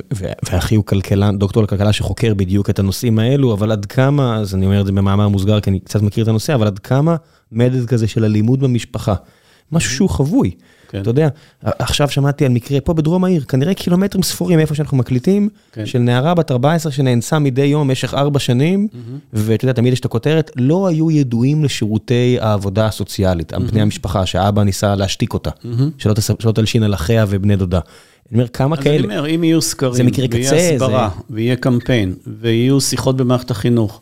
ואחי הוא כלכלן, דוקטור לכלכלה שחוקר בדיוק את הנושאים האלו, אבל עד כמה, אז אני אומר את זה במאמר מוסגר, כי אני קצת מכיר את הנושא, אבל עד כמה... מדד כזה של אלימות במשפחה. משהו שהוא חבוי. כן. אתה יודע, עכשיו שמעתי על מקרה פה בדרום העיר, כנראה קילומטרים ספורים איפה שאנחנו מקליטים, כן. של נערה בת 14 שנאנסה מדי יום במשך 4 שנים, mm-hmm. ואתה יודע, תמיד יש את הכותרת, לא היו ידועים לשירותי העבודה הסוציאלית, mm-hmm. בני המשפחה, שהאבא ניסה להשתיק אותה, mm-hmm. שלא, תס... שלא תלשין על אחיה ובני דודה. אני אומר, כמה אז כאלה... אז אני אומר, אם יהיו סקרים, ויהיה הסברה, זה... ויהיה קמפיין, ויהיו שיחות במערכת החינוך,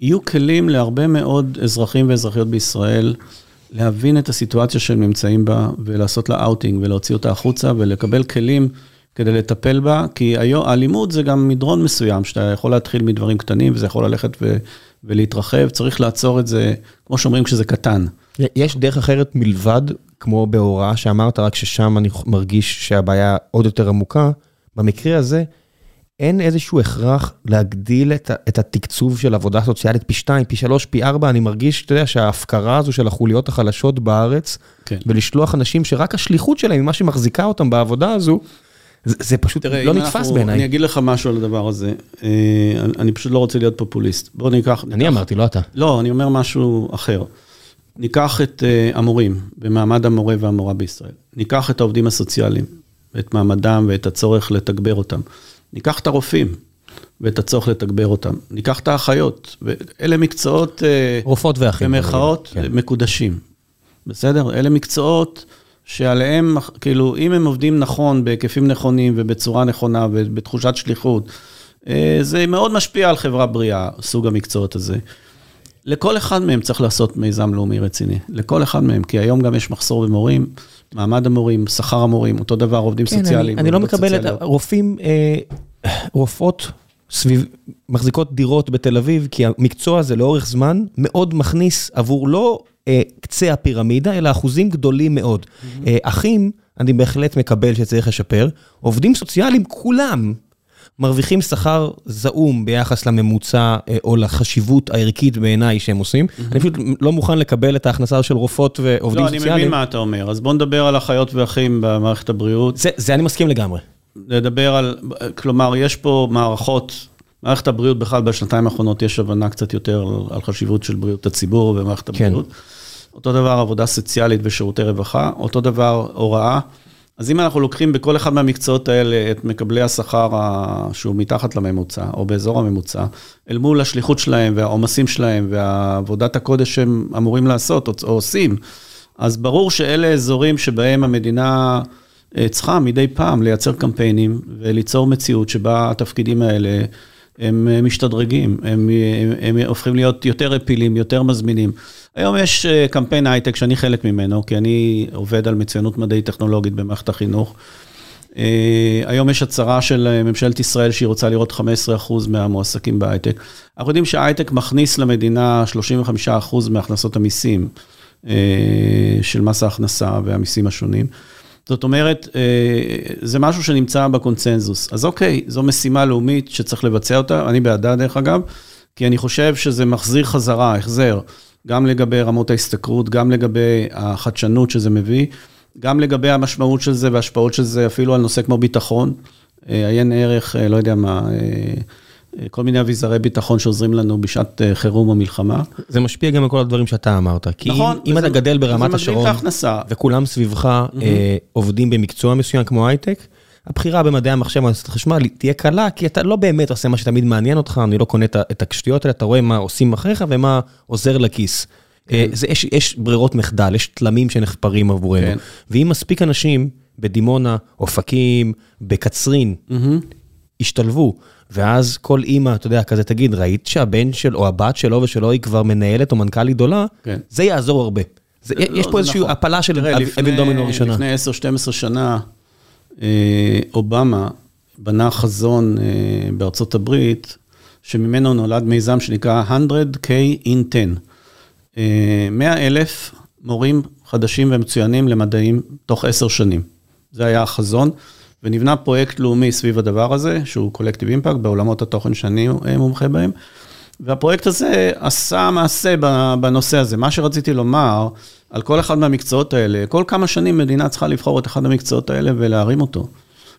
יהיו כלים להרבה מאוד אזרחים ואזרחיות בישראל להבין את הסיטואציה שהם נמצאים בה ולעשות לה אאוטינג ולהוציא אותה החוצה ולקבל כלים כדי לטפל בה, כי היום האלימות זה גם מדרון מסוים, שאתה יכול להתחיל מדברים קטנים וזה יכול ללכת ו, ולהתרחב, צריך לעצור את זה, כמו שאומרים, כשזה קטן. יש דרך אחרת מלבד, כמו בהוראה שאמרת, רק ששם אני מרגיש שהבעיה עוד יותר עמוקה, במקרה הזה, אין איזשהו הכרח להגדיל את, את התקצוב של עבודה סוציאלית פי 2, פי 3, פי 4, אני מרגיש, אתה יודע, שההפקרה הזו של החוליות החלשות בארץ, כן. ולשלוח אנשים שרק השליחות שלהם, מה שמחזיקה אותם בעבודה הזו, זה, זה פשוט תראה, לא נתפס בעיניי. אני אגיד לך משהו על הדבר הזה, אה, אני, פשוט לא רוצה להיות פופוליסט. בוא ניקח... אני אמרתי, לא אתה. לא, אני אומר משהו אחר. ניקח את uh, המורים, במעמד המורה והמורה בישראל. ניקח את העובדים הסוציאליים, את מעמדם ואת הצורך לתגבר אותם. ניקח את הרופאים ואת הצורך לתגבר אותם, ניקח את האחיות, ואלה מקצועות... אה, רופאות ואחים. במרכאות כן. מקודשים, בסדר? אלה מקצועות שעליהם, כאילו, אם הם עובדים נכון, בהיקפים נכונים ובצורה נכונה ובתחושת שליחות, אה, זה מאוד משפיע על חברה בריאה, סוג המקצועות הזה. לכל אחד מהם צריך לעשות מיזם לאומי רציני, לכל אחד מהם, כי היום גם יש מחסור במורים, מעמד המורים, שכר המורים, אותו דבר עובדים כן, סוציאליים. אני, אני לא מקבל את הרופאים, אה, רופאות סביב, מחזיקות דירות בתל אביב, כי המקצוע הזה לאורך זמן מאוד מכניס עבור לא אה, קצה הפירמידה, אלא אחוזים גדולים מאוד. Mm-hmm. אה, אחים, אני בהחלט מקבל שצריך לשפר. עובדים סוציאליים, כולם מרוויחים שכר זעום ביחס לממוצע אה, או לחשיבות הערכית בעיניי שהם עושים. Mm-hmm. אני פשוט לא מוכן לקבל את ההכנסה של רופאות ועובדים סוציאליים. לא, אני מבין מה אתה אומר. אז בוא נדבר על אחיות ואחים במערכת הבריאות. זה, זה אני מסכים לגמרי. לדבר על, כלומר, יש פה מערכות, מערכת הבריאות בכלל בשנתיים האחרונות יש הבנה קצת יותר על חשיבות של בריאות הציבור במערכת כן. הבריאות. כן. אותו דבר עבודה סוציאלית ושירותי רווחה, אותו דבר הוראה. אז אם אנחנו לוקחים בכל אחד מהמקצועות האלה את מקבלי השכר שהוא מתחת לממוצע, או באזור הממוצע, אל מול השליחות שלהם והעומסים שלהם ועבודת הקודש שהם אמורים לעשות או עושים, אז ברור שאלה אזורים שבהם המדינה אה, צריכה מדי פעם לייצר קמפיינים וליצור מציאות שבה התפקידים האלה הם אה, משתדרגים, הם, הם, הם הופכים להיות יותר אפילים, יותר מזמינים. היום יש אה, קמפיין הייטק שאני חלק ממנו, כי אני עובד על מצוינות מדעית טכנולוגית במערכת החינוך. היום יש הצהרה של ממשלת ישראל שהיא רוצה לראות 15% מהמועסקים בהייטק. אנחנו יודעים שההייטק מכניס למדינה 35% מהכנסות המיסים של מס ההכנסה והמיסים השונים. זאת אומרת, אה, זה משהו שנמצא בקונצנזוס. אז אוקיי, זו משימה לאומית שצריך לבצע אותה, אני בעדה דרך אגב, כי אני חושב שזה מחזיר חזרה, החזר, גם לגבי רמות ההשתכרות, גם לגבי החדשנות שזה מביא, גם לגבי המשמעות של זה וההשפעות של זה אפילו על נושא כמו ביטחון, אה, עיין ערך, אה, לא יודע מה, כל מיני אביזרי ביטחון שעוזרים לנו בשעת אה, חירום או מלחמה. זה משפיע גם על כל הדברים שאתה אמרת. כי נכון. אם, אם אתה גדל ברמת השרון, וכולם סביבך mm-hmm. אה, עובדים במקצוע מסוים כמו הייטק, הבחירה במדעי המחשב ובמערכת החשמל תהיה קלה, כי אתה לא באמת עושה מה שתמיד מעניין אותך, אני לא קונה את הקשתיות האלה, אתה רואה מה עושים אחריך ומה עוזר לכיס. כן. אה, זה, יש, יש ברירות מחדל, יש תלמים שנחפרים עבורנו. כן. ואם מספיק אנשים בדימונה, אופקים, בקצרין, mm-hmm. השתלבו, ואז כל אימא, אתה יודע, כזה תגיד, ראית שהבן של, או הבת שלו ושלו היא כבר מנהלת או מנכ"לית גדולה, כן. זה יעזור הרבה. זה, לא, יש פה איזושהי נכון. הפלה של אבן דומינו הראשונה. לפני 10-12 שנה, אה, אובמה בנה חזון אה, בארצות הברית, שממנו נולד מיזם שנקרא 100K in 10. 100 אלף מורים חדשים ומצוינים למדעים תוך עשר שנים. זה היה החזון. ונבנה פרויקט לאומי סביב הדבר הזה, שהוא קולקטיב אימפקט בעולמות התוכן שאני מומחה בהם. והפרויקט הזה עשה מעשה בנושא הזה. מה שרציתי לומר, על כל אחד מהמקצועות האלה, כל כמה שנים מדינה צריכה לבחור את אחד המקצועות האלה ולהרים אותו.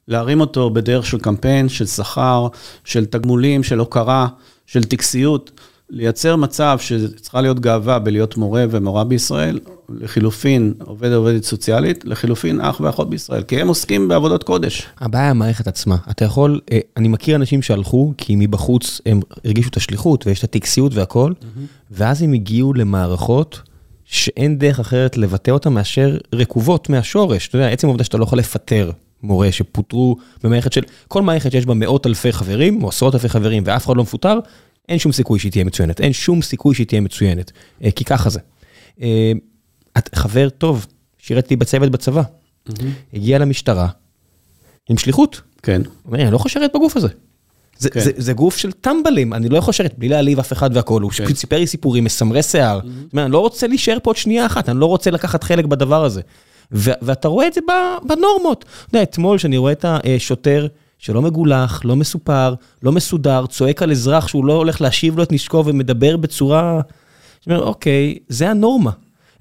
להרים אותו בדרך של קמפיין, של שכר, של תגמולים, של הוקרה, של טקסיות. לייצר מצב שצריכה להיות גאווה בלהיות מורה ומורה בישראל, לחילופין עובד עובדת סוציאלית, לחילופין אח ואחות בישראל, כי הם עוסקים בעבודות קודש. הבעיה המערכת עצמה. אתה יכול, אה, אני מכיר אנשים שהלכו, כי מבחוץ הם הרגישו את השליחות ויש את הטקסיות והכל, mm-hmm. ואז הם הגיעו למערכות שאין דרך אחרת לבטא אותן מאשר רקובות מהשורש. אתה יודע, עצם העובדה שאתה לא יכול לפטר מורה שפוטרו במערכת של, כל מערכת שיש בה מאות אלפי חברים, או עשרות אלפי חברים, ואף אחד לא מפוטר, אין שום סיכוי שהיא תהיה מצוינת, אין שום סיכוי שהיא תהיה מצוינת, אה, כי ככה זה. אה, את חבר טוב, שירת איתי בצוות בצבא, הגיע למשטרה עם שליחות. כן. אומר, אני לא יכול לשרת בגוף הזה. זה, כן. זה, זה גוף של טמבלים, אני לא יכול לשרת בלי להעליב אף אחד והכול, הוא כן. סיפר לי סיפורים, מסמרי שיער. אומרת, אני לא רוצה להישאר פה עוד שנייה אחת, אני לא רוצה לקחת חלק בדבר הזה. ו- ואתה רואה את זה בנורמות. אתה יודע, אתמול שאני רואה את השוטר שלא מגולח, לא מסופר, לא מסודר, צועק על אזרח שהוא לא הולך להשיב לו את נשקו ומדבר בצורה... זאת אומרת, אוקיי, זה הנורמה.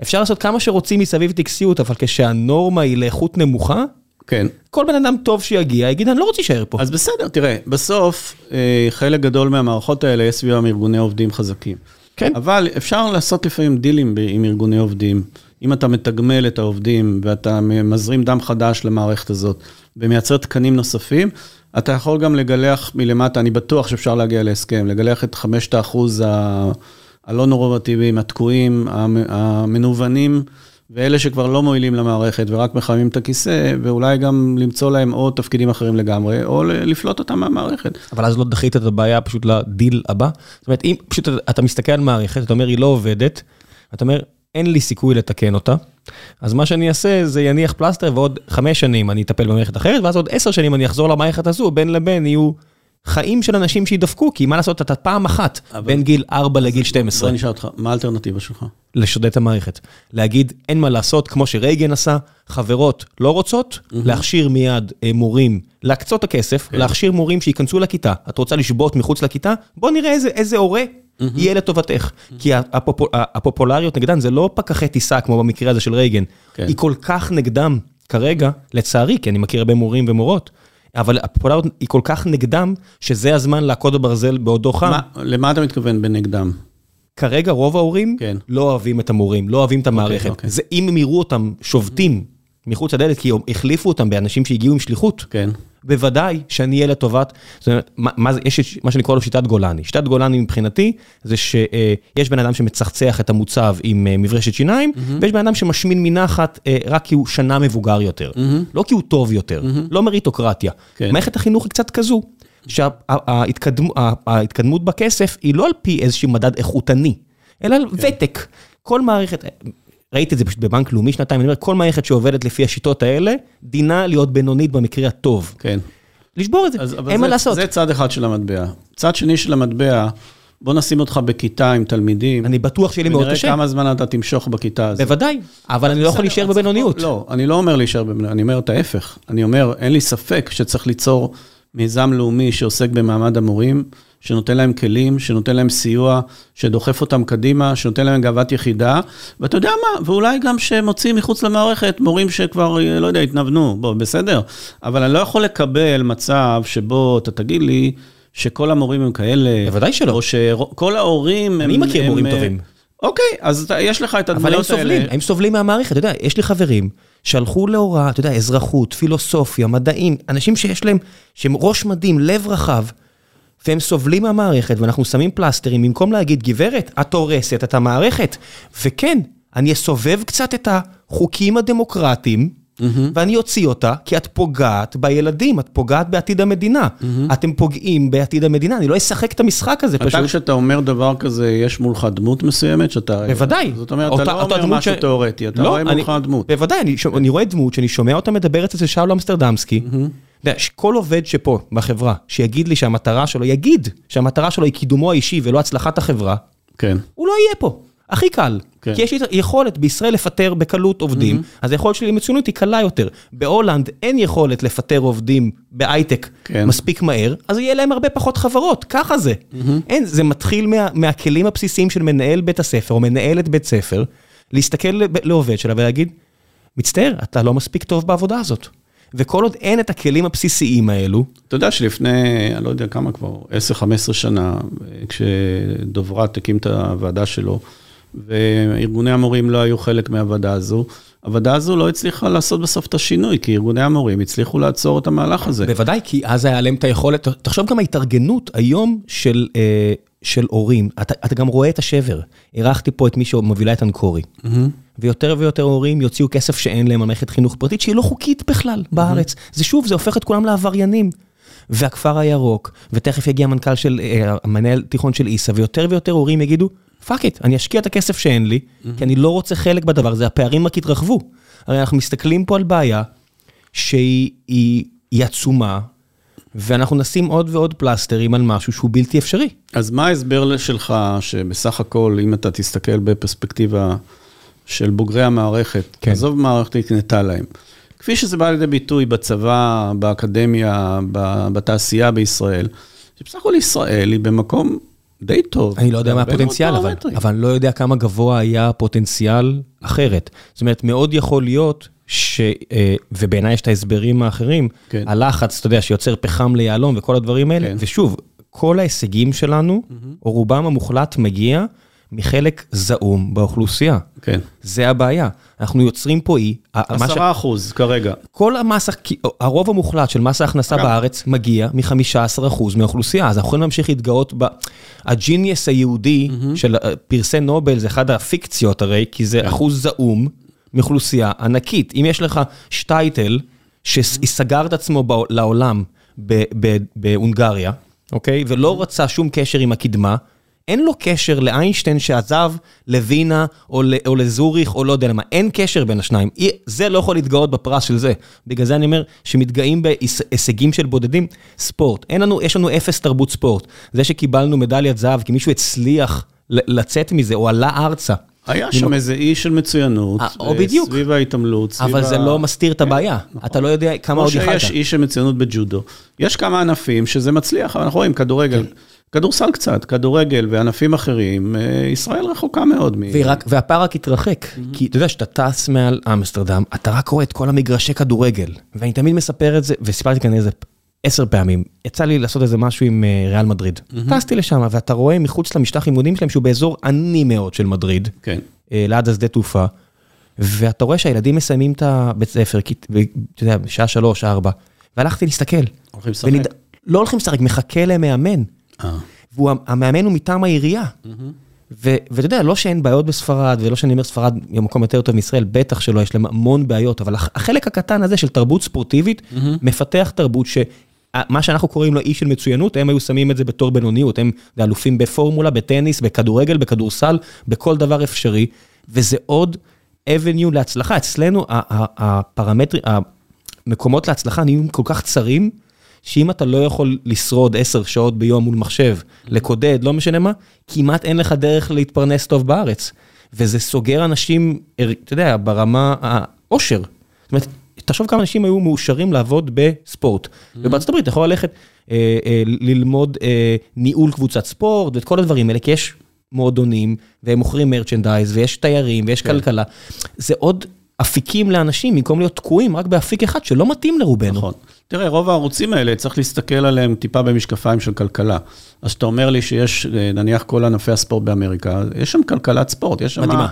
אפשר לעשות כמה שרוצים מסביב טקסיות, אבל כשהנורמה היא לאיכות נמוכה, כן. כל בן אדם טוב שיגיע, יגיד, אני לא רוצה להישאר פה. אז בסדר, תראה, בסוף, אה, חלק גדול מהמערכות האלה יש סביבם ארגוני עובדים חזקים. כן. אבל אפשר לעשות לפעמים דילים עם ארגוני עובדים. אם אתה מתגמל את העובדים ואתה מזרים דם חדש למערכת הזאת ומייצר תקנים נוספים, אתה יכול גם לגלח מלמטה, אני בטוח שאפשר להגיע להסכם, לגלח את חמשת האחוז הלא נורמטיביים, התקועים, המנוונים, ואלה שכבר לא מועילים למערכת ורק מחממים את הכיסא, ואולי גם למצוא להם עוד תפקידים אחרים לגמרי, או לפלוט אותם מהמערכת. אבל אז לא דחית את הבעיה פשוט לדיל הבא? זאת אומרת, אם פשוט אתה מסתכל על מערכת, אתה אומר, היא לא עובדת, אתה אומר, אין לי סיכוי לתקן אותה, אז מה שאני אעשה זה יניח פלסטר ועוד חמש שנים אני אטפל במערכת אחרת, ואז עוד עשר שנים אני אחזור למערכת הזו, בין לבין יהיו חיים של אנשים שידפקו, כי מה לעשות, אתה פעם אחת בין גיל 4 לגיל 12. בוא נשאל אותך, מה האלטרנטיבה שלך? לשודד את המערכת. להגיד, אין מה לעשות, כמו שרייגן עשה, חברות לא רוצות, להכשיר מיד אה, מורים, להקצות את הכסף, להכשיר מורים שייכנסו לכיתה. את רוצה לשבות מחוץ לכיתה? בוא נראה איזה- איזה הורה יהיה לטובתך. כי הפופ- הפופולריות נגדן זה לא פקחי טיסה, כמו במקרה הזה של רייגן. כן. היא כל כך נגדם כרגע, לצערי, כי אני מכיר הרבה מורים ומורות, אבל הפופולריות היא כל כך נגדם, שזה הזמן להכות בברזל בעודו חם. מה- למה אתה מתכוון בנגדם? כרגע רוב ההורים כן. לא אוהבים את המורים, לא אוהבים את המערכת. אוקיי. זה אם הם יראו אותם שובתים מחוץ לדלת, כי החליפו אותם באנשים שהגיעו עם שליחות, כן. בוודאי שאני אהיה לטובת, זאת אומרת, מה, מה זה, יש את מה שאני קורא לו שיטת גולני. שיטת גולני מבחינתי, זה שיש בן אדם שמצחצח את המוצב עם אה, מברשת שיניים, ויש בן אדם שמשמין מנחת אה, רק כי הוא שנה מבוגר יותר. לא כי הוא טוב יותר, לא מריטוקרטיה. כן. מערכת החינוך היא קצת כזו, שההתקדמות בכסף היא לא על פי איזשהו מדד איכותני, אלא על ותק. כל מערכת, ראיתי את זה פשוט בבנק לאומי שנתיים, אני אומר, כל מערכת שעובדת לפי השיטות האלה, דינה להיות בינונית במקרה הטוב. כן. לשבור את זה, אז, אין מה זה- לעשות. זה צד אחד של המטבע. צד שני של המטבע, בוא נשים אותך בכיתה עם תלמידים. אני בטוח שיהיה לי מאוד ונראה קשה, כמה זמן אתה תמשוך בכיתה הזאת. בוודאי, אבל אני לא יכול להישאר בבינוניות. לא, אני לא אומר להישאר בבינוניות, אני אומר את ההפך. אני אומר, אין לי ספק שצריך ליצור מיזם לאומי שעוסק במעמד המורים, שנותן להם כלים, שנותן להם סיוע, שדוחף אותם קדימה, שנותן להם גאוות יחידה, ואתה יודע מה, ואולי גם שמוציאים מחוץ למערכת מורים שכבר, לא יודע, התנוונו, בוא, בסדר. אבל אני לא יכול לקבל מצב שבו אתה תגיד לי שכל המורים הם כאלה. בוודאי שלא. או שכל ההורים הם... אני מכיר הם, מורים אה, טובים. אוקיי, אז אתה- יש לך את אבל הם הדמויות האלה. סובלים, הם סובלים מהמערכת, אתה יודע, יש לי חברים שהלכו להוראה, אתה יודע, אזרחות, פילוסופיה, מדעים, אנשים שיש להם, שהם ראש מדהים, לב רחב, והם סובלים מהמערכת, ואנחנו שמים פלסטרים, במקום להגיד, גברת, את הורסת את המערכת. וכן, אני אסובב קצת את החוקים הדמוקרטיים, ואני אוציא אותה, כי את פוגעת בילדים, את פוגעת בעתיד המדינה. אתם פוגעים בעתיד המדינה, אני לא אשחק את המשחק הזה פשוט. אתה כשאתה אומר דבר כזה, יש מולך דמות מסוימת שאתה... בוודאי. זאת אומרת, אותה- אתה לא אומר משהו ש- תיאורטי, אתה לא, רואה אני- מולך דמות. בוודאי, אני, שומע- אני רואה דמות שאני שומע אותה מדברת אצל שאול אמסטרדמסקי. אתה יודע, כל עובד שפה, בחברה, שיגיד לי שהמטרה שלו, יגיד שהמטרה שלו היא קידומו האישי ולא הצלחת החברה, כן. הוא לא יהיה פה. הכי קל. כן. כי יש לי יכולת בישראל לפטר בקלות עובדים, אז היכולת שלי למצוינות היא קלה יותר. בהולנד אין יכולת לפטר עובדים בהייטק כן. מספיק מהר, אז יהיה להם הרבה פחות חברות, ככה זה. אין, זה מתחיל מה, מהכלים הבסיסיים של מנהל בית הספר או מנהלת בית ספר, להסתכל לעובד שלה ולהגיד, מצטער, אתה לא מספיק טוב בעבודה הזאת. וכל עוד אין את הכלים הבסיסיים האלו, אתה יודע שלפני, אני לא יודע כמה כבר, 10-15 שנה, כשדוברת הקים את הוועדה שלו, וארגוני המורים לא היו חלק מהוועדה הזו, הוועדה הזו לא הצליחה לעשות בסוף את השינוי, כי ארגוני המורים הצליחו לעצור את המהלך הזה. בוודאי, כי אז היה להם את היכולת, תחשוב גם ההתארגנות היום של, אה, של הורים, אתה, אתה גם רואה את השבר. אירחתי פה את מי שמובילה את אנקורי, ויותר ויותר הורים יוציאו כסף שאין להם על מערכת חינוך פרטית שהיא לא חוקית בכלל בארץ. זה שוב, זה הופך את כולם לעבריינים. והכפר הירוק, ותכף יגיע המנכ"ל של, אה, המנהל תיכון של איסה, ויותר ויותר הורים יגידו, fuck it, אני אשקיע את הכסף שאין לי, כי אני לא רוצה חלק בדבר הזה, הפערים רק יתרחבו. הרי אנחנו מסתכלים פה על בעיה שהיא היא, היא עצומה, ואנחנו נשים עוד ועוד פלסטרים על משהו שהוא בלתי אפשרי. אז מה ההסבר שלך, שבסך הכל, אם אתה תסתכל בפרספקטיבה של בוגרי המערכת, כן. עזוב מערכת נקנתה להם, כפי שזה בא לידי ביטוי בצבא, באקדמיה, בתעשייה בישראל, שבסך הכל ישראל היא במקום די טוב. אני לא יודע מה הפוטנציאל, אבל. אבל אני לא יודע כמה גבוה היה הפוטנציאל אחרת. זאת אומרת, מאוד יכול להיות ש... אה, ובעיניי יש את ההסברים האחרים, כן. הלחץ, אתה יודע, שיוצר פחם ליהלום וכל הדברים האלה, כן. ושוב, כל ההישגים שלנו, או רובם המוחלט מגיע מחלק זעום באוכלוסייה. כן. זה הבעיה. אנחנו יוצרים פה אי, ה- מה ש- עשרה אחוז כרגע. כל המס, הרוב המוחלט של מס ההכנסה אגב. בארץ מגיע מ-15% מהאוכלוסייה, אז אנחנו יכולים להמשיך להתגאות ב... הג'יניוס היהודי של אה, פרסי נובל זה אחד הפיקציות הרי, כי זה אחוז זעום מאוכלוסייה ענקית. אם יש לך שטייטל שסגר את עצמו לעולם בהונגריה, אוקיי? ולא רצה שום קשר עם הקדמה, אין לו קשר לאיינשטיין שעזב לווינה או, או לזוריך או לא יודע למה, אין קשר בין השניים. זה לא יכול להתגאות בפרס של זה. בגלל זה אני אומר שמתגאים בהישגים של בודדים, ספורט. אין לנו, יש לנו אפס תרבות ספורט. זה שקיבלנו מדליית זהב כי מישהו הצליח לצאת מזה או עלה ארצה. היה שם איזה אי של מצוינות, אה, או בדיוק. סביב ההתעמלות, סביב אבל זה לא מסתיר את הבעיה. נכון. אתה לא יודע כמה עוד יכלת. כמו שיש אי של מצוינות בג'ודו. יש כמה ענפים שזה מצליח, אבל אנחנו רואים כדורגל. כדורסל קצת, כדורגל וענפים אחרים, אה, ישראל רחוקה מאוד. והפער רק התרחק, כי אתה יודע שאתה טס מעל אמסטרדם, אתה רק רואה את כל המגרשי כדורגל, ואני תמיד מספר את זה, וסיפרתי כאן איזה עשר פעמים, יצא לי לעשות איזה משהו עם אה, ריאל מדריד. טסתי לשם, ואתה רואה מחוץ למשטח לימודים שלהם שהוא באזור עני מאוד של מדריד, כן. ליד השדה תעופה, ואתה רואה שהילדים מסיימים את הבית ספר, אתה יודע, בשעה שלוש, ארבע, והלכתי להסתכל. הולכים לשחק? לא הולכים לשחק, מחכה למאמן. והמאמן הוא מטעם העירייה. ואתה יודע, לא שאין בעיות בספרד, ולא שאני אומר ספרד היא המקום יותר טוב מישראל, בטח שלא, יש להם המון בעיות, אבל החלק הקטן הזה של תרבות ספורטיבית, מפתח תרבות שמה שאנחנו קוראים לו אי של מצוינות, הם היו שמים את זה בתור בינוניות, הם אלופים בפורמולה, בטניס, בכדורגל, בכדורסל, בכל דבר אפשרי, וזה עוד אבניו להצלחה. אצלנו הפרמטרים, המקומות להצלחה נהיים כל כך צרים, שאם אתה לא יכול לשרוד עשר שעות ביום מול מחשב, לקודד, לא משנה מה, כמעט אין לך דרך להתפרנס טוב בארץ. וזה סוגר אנשים, אתה יודע, ברמה העושר. זאת אומרת, תחשוב כמה אנשים היו מאושרים לעבוד בספורט. ובארצות הברית אתה יכול ללכת אה, אה, ללמוד אה, ניהול קבוצת ספורט ואת כל הדברים האלה, כי יש מועדונים, והם מוכרים מרצ'נדייז, ויש תיירים, ויש כן. כלכלה. זה עוד אפיקים לאנשים, במקום להיות תקועים רק באפיק אחד שלא מתאים לרובנו. נכון. תראה, רוב הערוצים האלה, צריך להסתכל עליהם טיפה במשקפיים של כלכלה. אז אתה אומר לי שיש, נניח כל ענפי הספורט באמריקה, יש שם כלכלת ספורט, יש שם... מדהימה.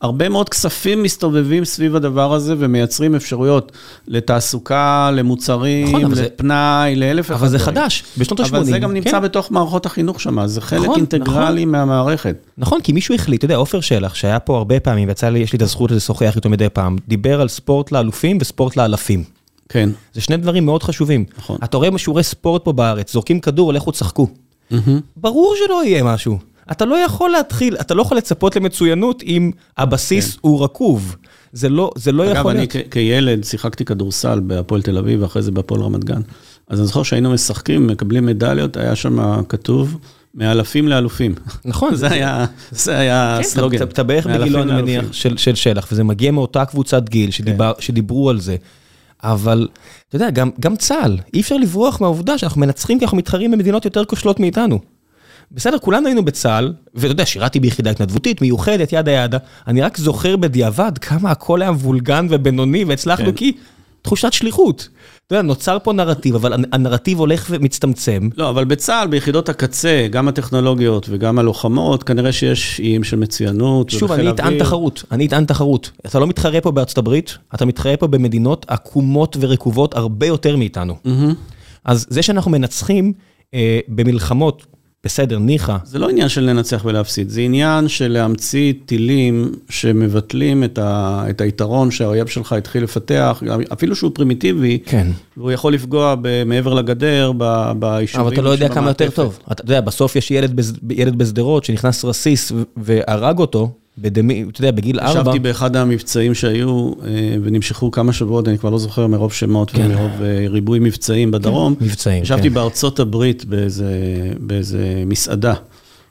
הרבה מאוד כספים מסתובבים סביב הדבר הזה ומייצרים אפשרויות לתעסוקה, למוצרים, נכון, לפנאי, זה... לאלף אבל זה חדש, בשנות ה-80. אבל זה גם נמצא כן. בתוך מערכות החינוך שם, זה חלק נכון, אינטגרלי נכון. מהמערכת. נכון, כי מישהו החליט, אתה יודע, עופר שלח, שהיה פה הרבה פעמים, ויצא לי, יש לי את הזכות לשוחח איתו מדי פעם, דיבר על ספורט לאלופים וספורט לאלפים. כן. זה שני דברים מאוד חשובים. נכון. אתה רואה בשיעורי ספורט פה בארץ, זורקים כדור, לכו תשחקו. ברור שלא יהיה משהו. אתה לא יכול להתחיל, אתה לא יכול לצפות למצוינות אם הבסיס כן. הוא רקוב. זה לא, זה לא אגב, יכול להיות. אגב, אני כילד שיחקתי כדורסל בהפועל תל אביב, ואחרי זה בהפועל רמת גן. אז אני זוכר שהיינו משחקים, מקבלים מדליות, היה שם כתוב, מאלפים לאלופים. נכון. זה היה, זה היה כן, סלוגן. אתה בערך בגילו, אני מניח, של, של שלח, וזה מגיע מאותה קבוצת גיל שדיבר, כן. שדיברו על זה. אבל, אתה יודע, גם, גם צה"ל, אי אפשר לברוח מהעובדה שאנחנו מנצחים כי אנחנו מתחרים במדינות יותר כושלות מאיתנו. בסדר, כולנו היינו בצה"ל, ואתה יודע, שירתי ביחידה התנדבותית, מיוחדת, ידה ידה. אני רק זוכר בדיעבד כמה הכל היה וולגן ובינוני, והצלחנו כן. כי תחושת שליחות. אתה יודע, נוצר פה נרטיב, אבל הנרטיב הולך ומצטמצם. לא, אבל בצה"ל, ביחידות הקצה, גם הטכנולוגיות וגם הלוחמות, כנראה שיש איים של מצוינות. שוב, אני אטען תחרות, אני אטען תחרות. אתה לא מתחרה פה בארצות הברית, אתה מתחרה פה במדינות עקומות ורקובות הרבה יותר מאיתנו. Mm-hmm. אז זה שאנחנו מנצחים אה, במלחמות, בסדר, ניחא. זה לא עניין של לנצח ולהפסיד, זה עניין של להמציא טילים שמבטלים את, ה, את היתרון שהאויב שלך התחיל לפתח, אפילו שהוא פרימיטיבי, כן. והוא יכול לפגוע מעבר לגדר, ביישובים. אבל אתה לא יודע כמה יותר טוב. אתה יודע, בסוף יש ילד, ילד בשדרות שנכנס רסיס והרג אותו. בדמי, אתה יודע, בגיל ארבע. ישבתי באחד המבצעים שהיו אה, ונמשכו כמה שבועות, אני כבר לא זוכר מרוב שמות כן. ומרוב אה, ריבוי מבצעים בדרום. כן, מבצעים, ישבתי כן. בארצות הברית באיזה, באיזה מסעדה,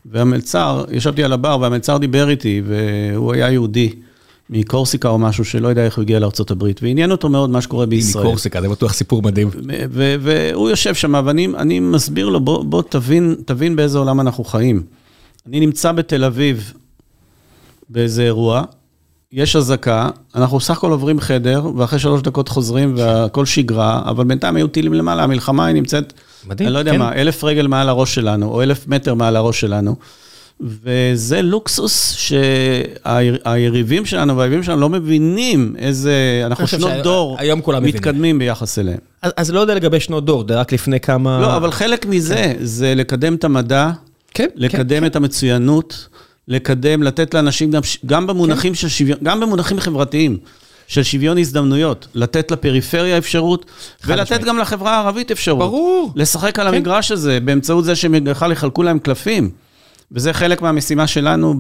והמלצר, ישבתי על הבר והמלצר דיבר איתי, והוא היה יהודי. מקורסיקה או משהו שלא יודע איך הוא הגיע לארה"ב, ועניין אותו מאוד מה שקורה בישראל. מקורסיקה, זה בטוח סיפור מדהים. והוא יושב שם, ואני מסביר לו, בוא, בוא תבין, תבין באיזה עולם אנחנו חיים. אני נמצא בתל אביב, באיזה אירוע, יש אזעקה, אנחנו סך הכל עוברים חדר, ואחרי שלוש דקות חוזרים והכל שגרה, אבל בינתיים היו טילים למעלה, המלחמה היא נמצאת, מדהים, אני לא יודע כן. מה, אלף רגל מעל הראש שלנו, או אלף מטר מעל הראש שלנו. וזה לוקסוס שהיריבים שלנו והאויבים שלנו לא מבינים איזה, אנחנו שנות דור מתקדמים ביחס אליהם. אז, אז לא יודע לגבי שנות דור, זה רק לפני כמה... לא, אבל חלק מזה כן. זה לקדם את המדע, כן, לקדם כן, את כן. המצוינות. לקדם, לתת לאנשים גם, גם במונחים כן. של שוויון, גם במונחים חברתיים. של שוויון הזדמנויות, לתת לפריפריה אפשרות, ולתת משמעית. גם לחברה הערבית אפשרות. ברור. לשחק על כן. המגרש הזה, באמצעות זה שהם בכלל יחלקו להם קלפים. וזה חלק מהמשימה שלנו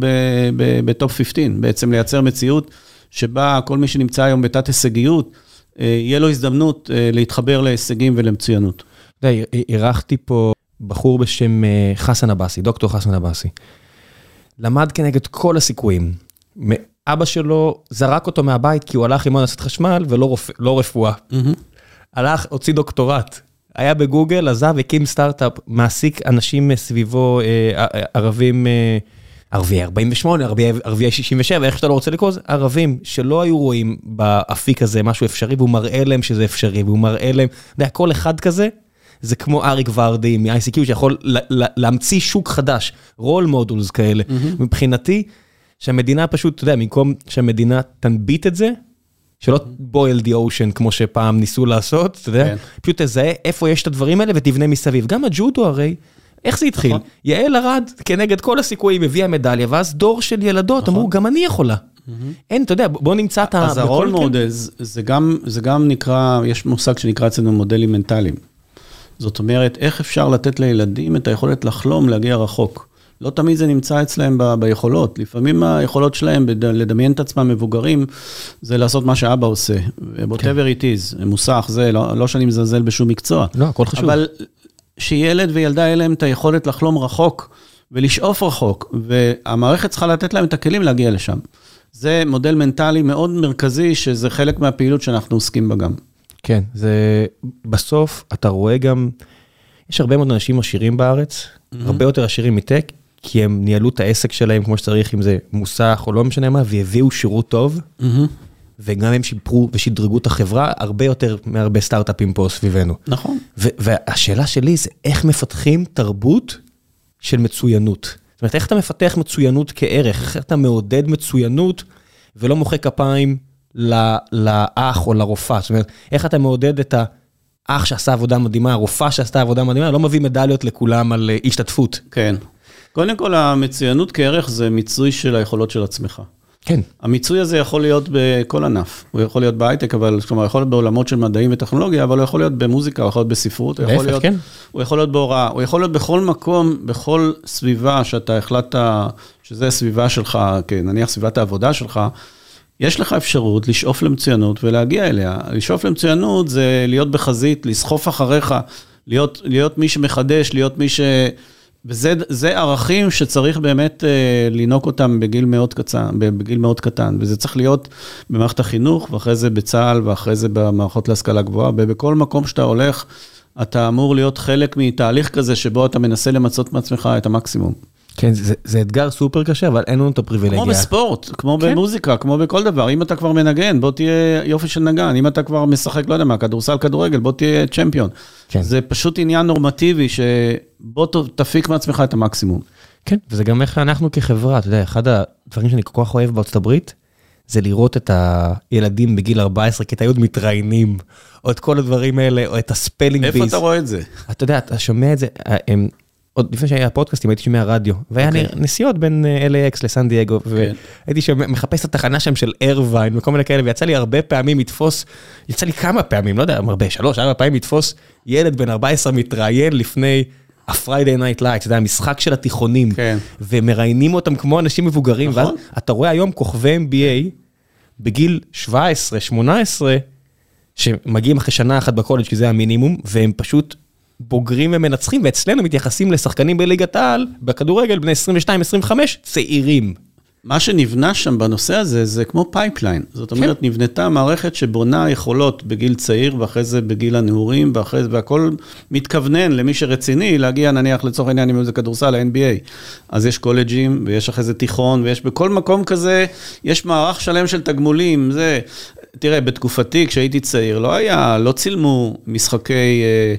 בטופ 15, בעצם לייצר מציאות שבה כל מי שנמצא היום בתת הישגיות, אה, יהיה לו הזדמנות אה, להתחבר להישגים ולמצוינות. אתה יודע, אירחתי פה בחור בשם אה, חסן עבאסי, דוקטור חסן עבאסי. למד כנגד כל הסיכויים. אבא שלו זרק אותו מהבית כי הוא הלך ללמוד לעשות חשמל ולא רופ... לא רפואה. Mm-hmm. הלך, הוציא דוקטורט. היה בגוגל, עזב, הקים סטארט-אפ, מעסיק אנשים סביבו, אה, ערבים, אה, ערביי 48, ערביי 67, איך שאתה לא רוצה לקרוא לזה, ערבים שלא היו רואים באפיק הזה משהו אפשרי, והוא מראה להם שזה אפשרי, והוא מראה להם, אתה יודע, כל אחד כזה, זה כמו אריק ורדי מ-ICQ שיכול להמציא שוק חדש, רול מודולס כאלה. Mm-hmm. מבחינתי, שהמדינה פשוט, אתה יודע, במקום שהמדינה תנביט את זה, שלא boil the ocean כמו שפעם ניסו לעשות, אתה יודע, כן. פשוט תזהה איפה יש את הדברים האלה ותבנה מסביב. גם הג'ודו הרי, איך זה התחיל? נכון. יעל ארד, כנגד כל הסיכויים, הביאה מדליה, ואז דור של ילדות נכון. אמרו, גם אני יכולה. אין, אתה יודע, בוא נמצא את ה... אז הרול מודל, זה גם נקרא, יש מושג שנקרא אצלנו מודלים מנטליים. זאת אומרת, איך אפשר לתת לילדים את היכולת לחלום, להגיע רחוק. לא תמיד זה נמצא אצלהם ב, ביכולות. לפעמים היכולות שלהם בד, לדמיין את עצמם מבוגרים, זה לעשות מה שאבא עושה. whatever כן. it is, מוסך, זה, לא, לא שאני מזלזל בשום מקצוע. לא, הכל חשוב. אבל שילד וילדה יהיה להם את היכולת לחלום רחוק ולשאוף רחוק, והמערכת צריכה לתת להם את הכלים להגיע לשם. זה מודל מנטלי מאוד מרכזי, שזה חלק מהפעילות שאנחנו עוסקים בה גם. כן, זה בסוף אתה רואה גם, יש הרבה מאוד אנשים עשירים בארץ, mm-hmm. הרבה יותר עשירים מטק, כי הם ניהלו את העסק שלהם כמו שצריך, אם זה מוסך או לא משנה מה, והביאו שירות טוב, mm-hmm. וגם הם שיפרו ושדרגו את החברה הרבה יותר מהרבה סטארט-אפים פה סביבנו. נכון. והשאלה שלי זה איך מפתחים תרבות של מצוינות. זאת אומרת, איך אתה מפתח מצוינות כערך, איך אתה מעודד מצוינות ולא מוחא כפיים לאח או לרופאה. זאת אומרת, איך אתה מעודד את האח שעשה עבודה מדהימה, הרופאה שעשתה עבודה מדהימה, לא מביא מדליות לכולם על אה, השתתפות. כן. קודם כל, המצוינות כערך זה מיצוי של היכולות של עצמך. כן. המיצוי הזה יכול להיות בכל ענף. הוא יכול להיות בהייטק, אבל כלומר, יכול להיות בעולמות של מדעים וטכנולוגיה, אבל הוא יכול להיות במוזיקה, הוא יכול להיות בספרות, הוא יכול להיות, כן. הוא יכול להיות בהוראה, הוא יכול להיות בכל מקום, בכל סביבה שאתה החלטת שזה הסביבה שלך, כן, נניח סביבת העבודה שלך, יש לך אפשרות לשאוף למצוינות ולהגיע אליה. לשאוף למצוינות זה להיות בחזית, לסחוף אחריך, להיות, להיות מי שמחדש, להיות מי ש... וזה ערכים שצריך באמת אה, לנהוג אותם בגיל מאוד קצן, בגיל מאוד קטן, וזה צריך להיות במערכת החינוך, ואחרי זה בצה"ל, ואחרי זה במערכות להשכלה גבוהה, ובכל מקום שאתה הולך, אתה אמור להיות חלק מתהליך כזה שבו אתה מנסה למצות מעצמך את המקסימום. כן, זה, זה אתגר סופר קשה, אבל אין לנו את הפריבילגיה. כמו בספורט, כמו כן. במוזיקה, כמו בכל דבר. אם אתה כבר מנגן, בוא תהיה יופי של נגן. אם אתה כבר משחק, לא יודע מה, כדורסל, כדורגל, בוא תהיה צ'מפיון. כן. זה פשוט עניין נורמטיבי, שבוא תפיק מעצמך את המקסימום. כן, וזה גם איך אנחנו כחברה, אתה יודע, אחד הדברים שאני כל כך אוהב בארצות הברית, זה לראות את הילדים בגיל 14, כיתה י' מתראיינים, או את כל הדברים האלה, או את הספלינג ביס. איפה אתה רואה את זה? אתה יודע, אתה שומע את זה, הם... עוד לפני שהיה פודקאסטים הייתי שומע רדיו, והיה okay. אוקיי. נסיעות בין אה, LAX לסן דייגו, okay. כן. והייתי מחפש את התחנה שם של ארווין וכל מיני כאלה, ויצא לי הרבה פעמים לתפוס, יצא לי כמה פעמים, לא יודע, הרבה, שלוש, ארבע פעמים לתפוס ילד בן 14 מתראיין לפני ה-Friday Night Light, זה המשחק של התיכונים, כן. ומראיינים אותם כמו אנשים מבוגרים, נכון. ואז אתה רואה היום כוכבי NBA בגיל 17, 18, שמגיעים אחרי שנה אחת בקולג' כי זה המינימום, והם פשוט בוגרים ומנצחים, ואצלנו מתייחסים לשחקנים בליגת העל, בכדורגל, בני 22-25, צעירים. מה שנבנה שם בנושא הזה, זה כמו pipeline. זאת כן. אומרת, כן. נבנתה מערכת שבונה יכולות בגיל צעיר, ואחרי זה בגיל הנעורים, ואחרי זה, והכל מתכוונן למי שרציני, להגיע נניח לצורך העניין, אם זה כדורסל, ל-NBA. אז יש קולג'ים, ויש אחרי זה תיכון, ויש בכל מקום כזה, יש מערך שלם של תגמולים, זה... תראה, בתקופתי, כשהייתי צעיר, לא היה, לא צילמו משחקי... אה,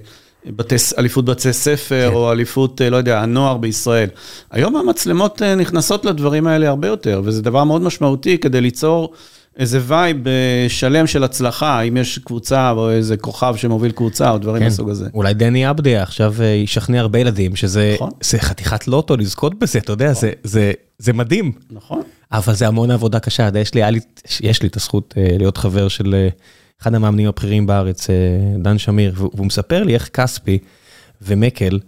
בתי, אליפות בתי ספר, כן. או אליפות, אה, לא יודע, הנוער בישראל. היום המצלמות אה, נכנסות לדברים האלה הרבה יותר, וזה דבר מאוד משמעותי כדי ליצור איזה vibe אה, שלם של הצלחה, אם יש קבוצה או איזה כוכב שמוביל קבוצה, או דברים כן. מסוג הזה. אולי דני אבדיה עכשיו ישכנע הרבה ילדים, שזה נכון. חתיכת לוטו לזכות בזה, אתה יודע, נכון. זה, זה, זה מדהים. נכון. אבל זה המון עבודה קשה, יש לי, לי, יש לי את הזכות להיות חבר של... אחד המאמנים הבכירים בארץ, אה, דן שמיר, והוא מספר לי איך כספי ומקל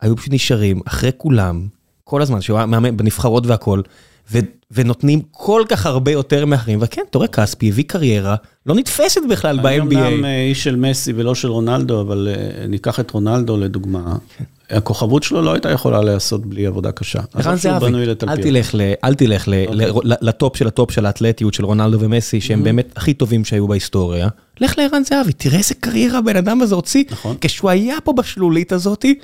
היו פשוט נשארים אחרי כולם, כל הזמן, שהוא היה מאמן בנבחרות והכול, ו- ונותנים כל כך הרבה יותר מאחרים, וכן, אתה רואה, כספי הביא קריירה לא נתפסת בכלל ב-NBA. אני אמנם אה, איש של מסי ולא של רונלדו, אבל אה, ניקח את רונלדו לדוגמה. הכוכבות שלו לא הייתה יכולה להיעשות בלי עבודה קשה. ערן זהבי, אל תלך, ל, אל תלך ל, okay. ל, אוקיי. ל top של ה top של האתלטיות של רונלדו ומסי, שהם mm-hmm. באמת הכי טובים שהיו בהיסטוריה. לך לערן זהבי, תראה איזה קריירה הבן אדם הזה הוציא. נכון. כשהוא היה פה בשלולית הזאתי,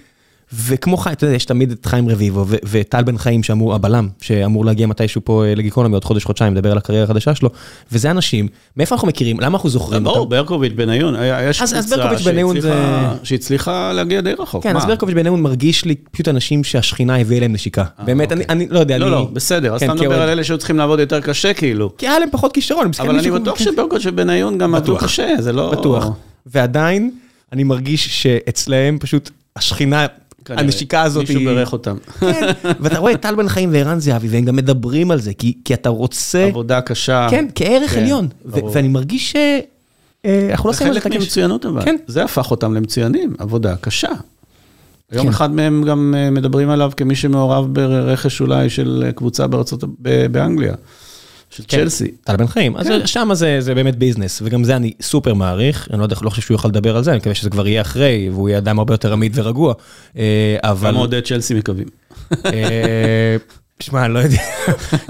וכמו חיים, אתה יודע, יש תמיד את חיים רביבו וטל בן חיים שאמור, הבלם, שאמור להגיע מתישהו פה אה, לגיקונומי עוד חודש, חודשיים, לדבר על הקריירה החדשה שלו, וזה אנשים, מאיפה אנחנו מכירים, למה אנחנו זוכרים אותם? ברור, ברקוביץ' בניון, יש קבוצה שהצליחה להגיע די רחוק. כן, אז ברקוביץ' בניון מרגיש לי פשוט אנשים שהשכינה הביאה להם נשיקה. אה, באמת, אוקיי. אני לא יודע, לא, לא, בסדר, אז כן, אתה מדבר על אלה שהיו צריכים לעבוד יותר קשה כאילו. כי היה להם פחות כישרון, אבל אני בטוח שברקוביץ' ובניון גם עבדו קשה, זה לא... בטוח. ועדיין, אני מרגיש שאצלהם פשוט השכינה הנשיקה הזאת היא... מישהו בירך אותם. כן, ואתה רואה את טל בן חיים וערן זהבי, והם גם מדברים על זה, כי, כי אתה רוצה... עבודה קשה. כן, כערך כן, עליון. ואני מרגיש ש... אה, אנחנו לא עושים את זה. חלק ממצוינות אבל. כן. זה הפך אותם למצוינים, עבודה קשה. היום כן. אחד מהם גם אה, מדברים עליו כמי שמעורב ברכש אולי של קבוצה בארצות, באנגליה. של כן, צ'לסי. טל בן חיים, אז כן. שם זה זה באמת ביזנס, וגם זה אני סופר מעריך, אני לא יודע, לא חושב שהוא יוכל לדבר על זה, אני מקווה שזה כבר יהיה אחרי, והוא יהיה אדם הרבה יותר עמיד ורגוע, אה, אבל... כמה אוהדי צ'לסי מקווים. אה, שמע, אני לא יודע,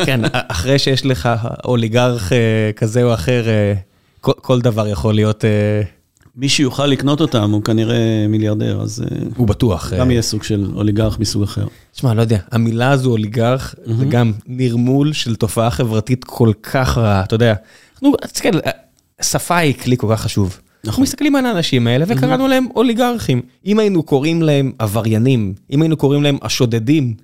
כן, אחרי שיש לך אוליגרך אה, כזה או אחר, כל דבר יכול להיות... מי שיוכל לקנות אותם הוא כנראה מיליארדר, אז... אה, הוא בטוח. גם יהיה סוג של אוליגרך מסוג אחר. תשמע, לא יודע, המילה הזו אוליגרך, זה גם נרמול של תופעה חברתית כל כך רעה, אתה יודע. נו, תסתכל, שפה היא כלי כל כך חשוב. אנחנו מסתכלים על האנשים האלה וקראנו להם אוליגרכים. אם היינו קוראים להם עבריינים, אם היינו קוראים להם השודדים,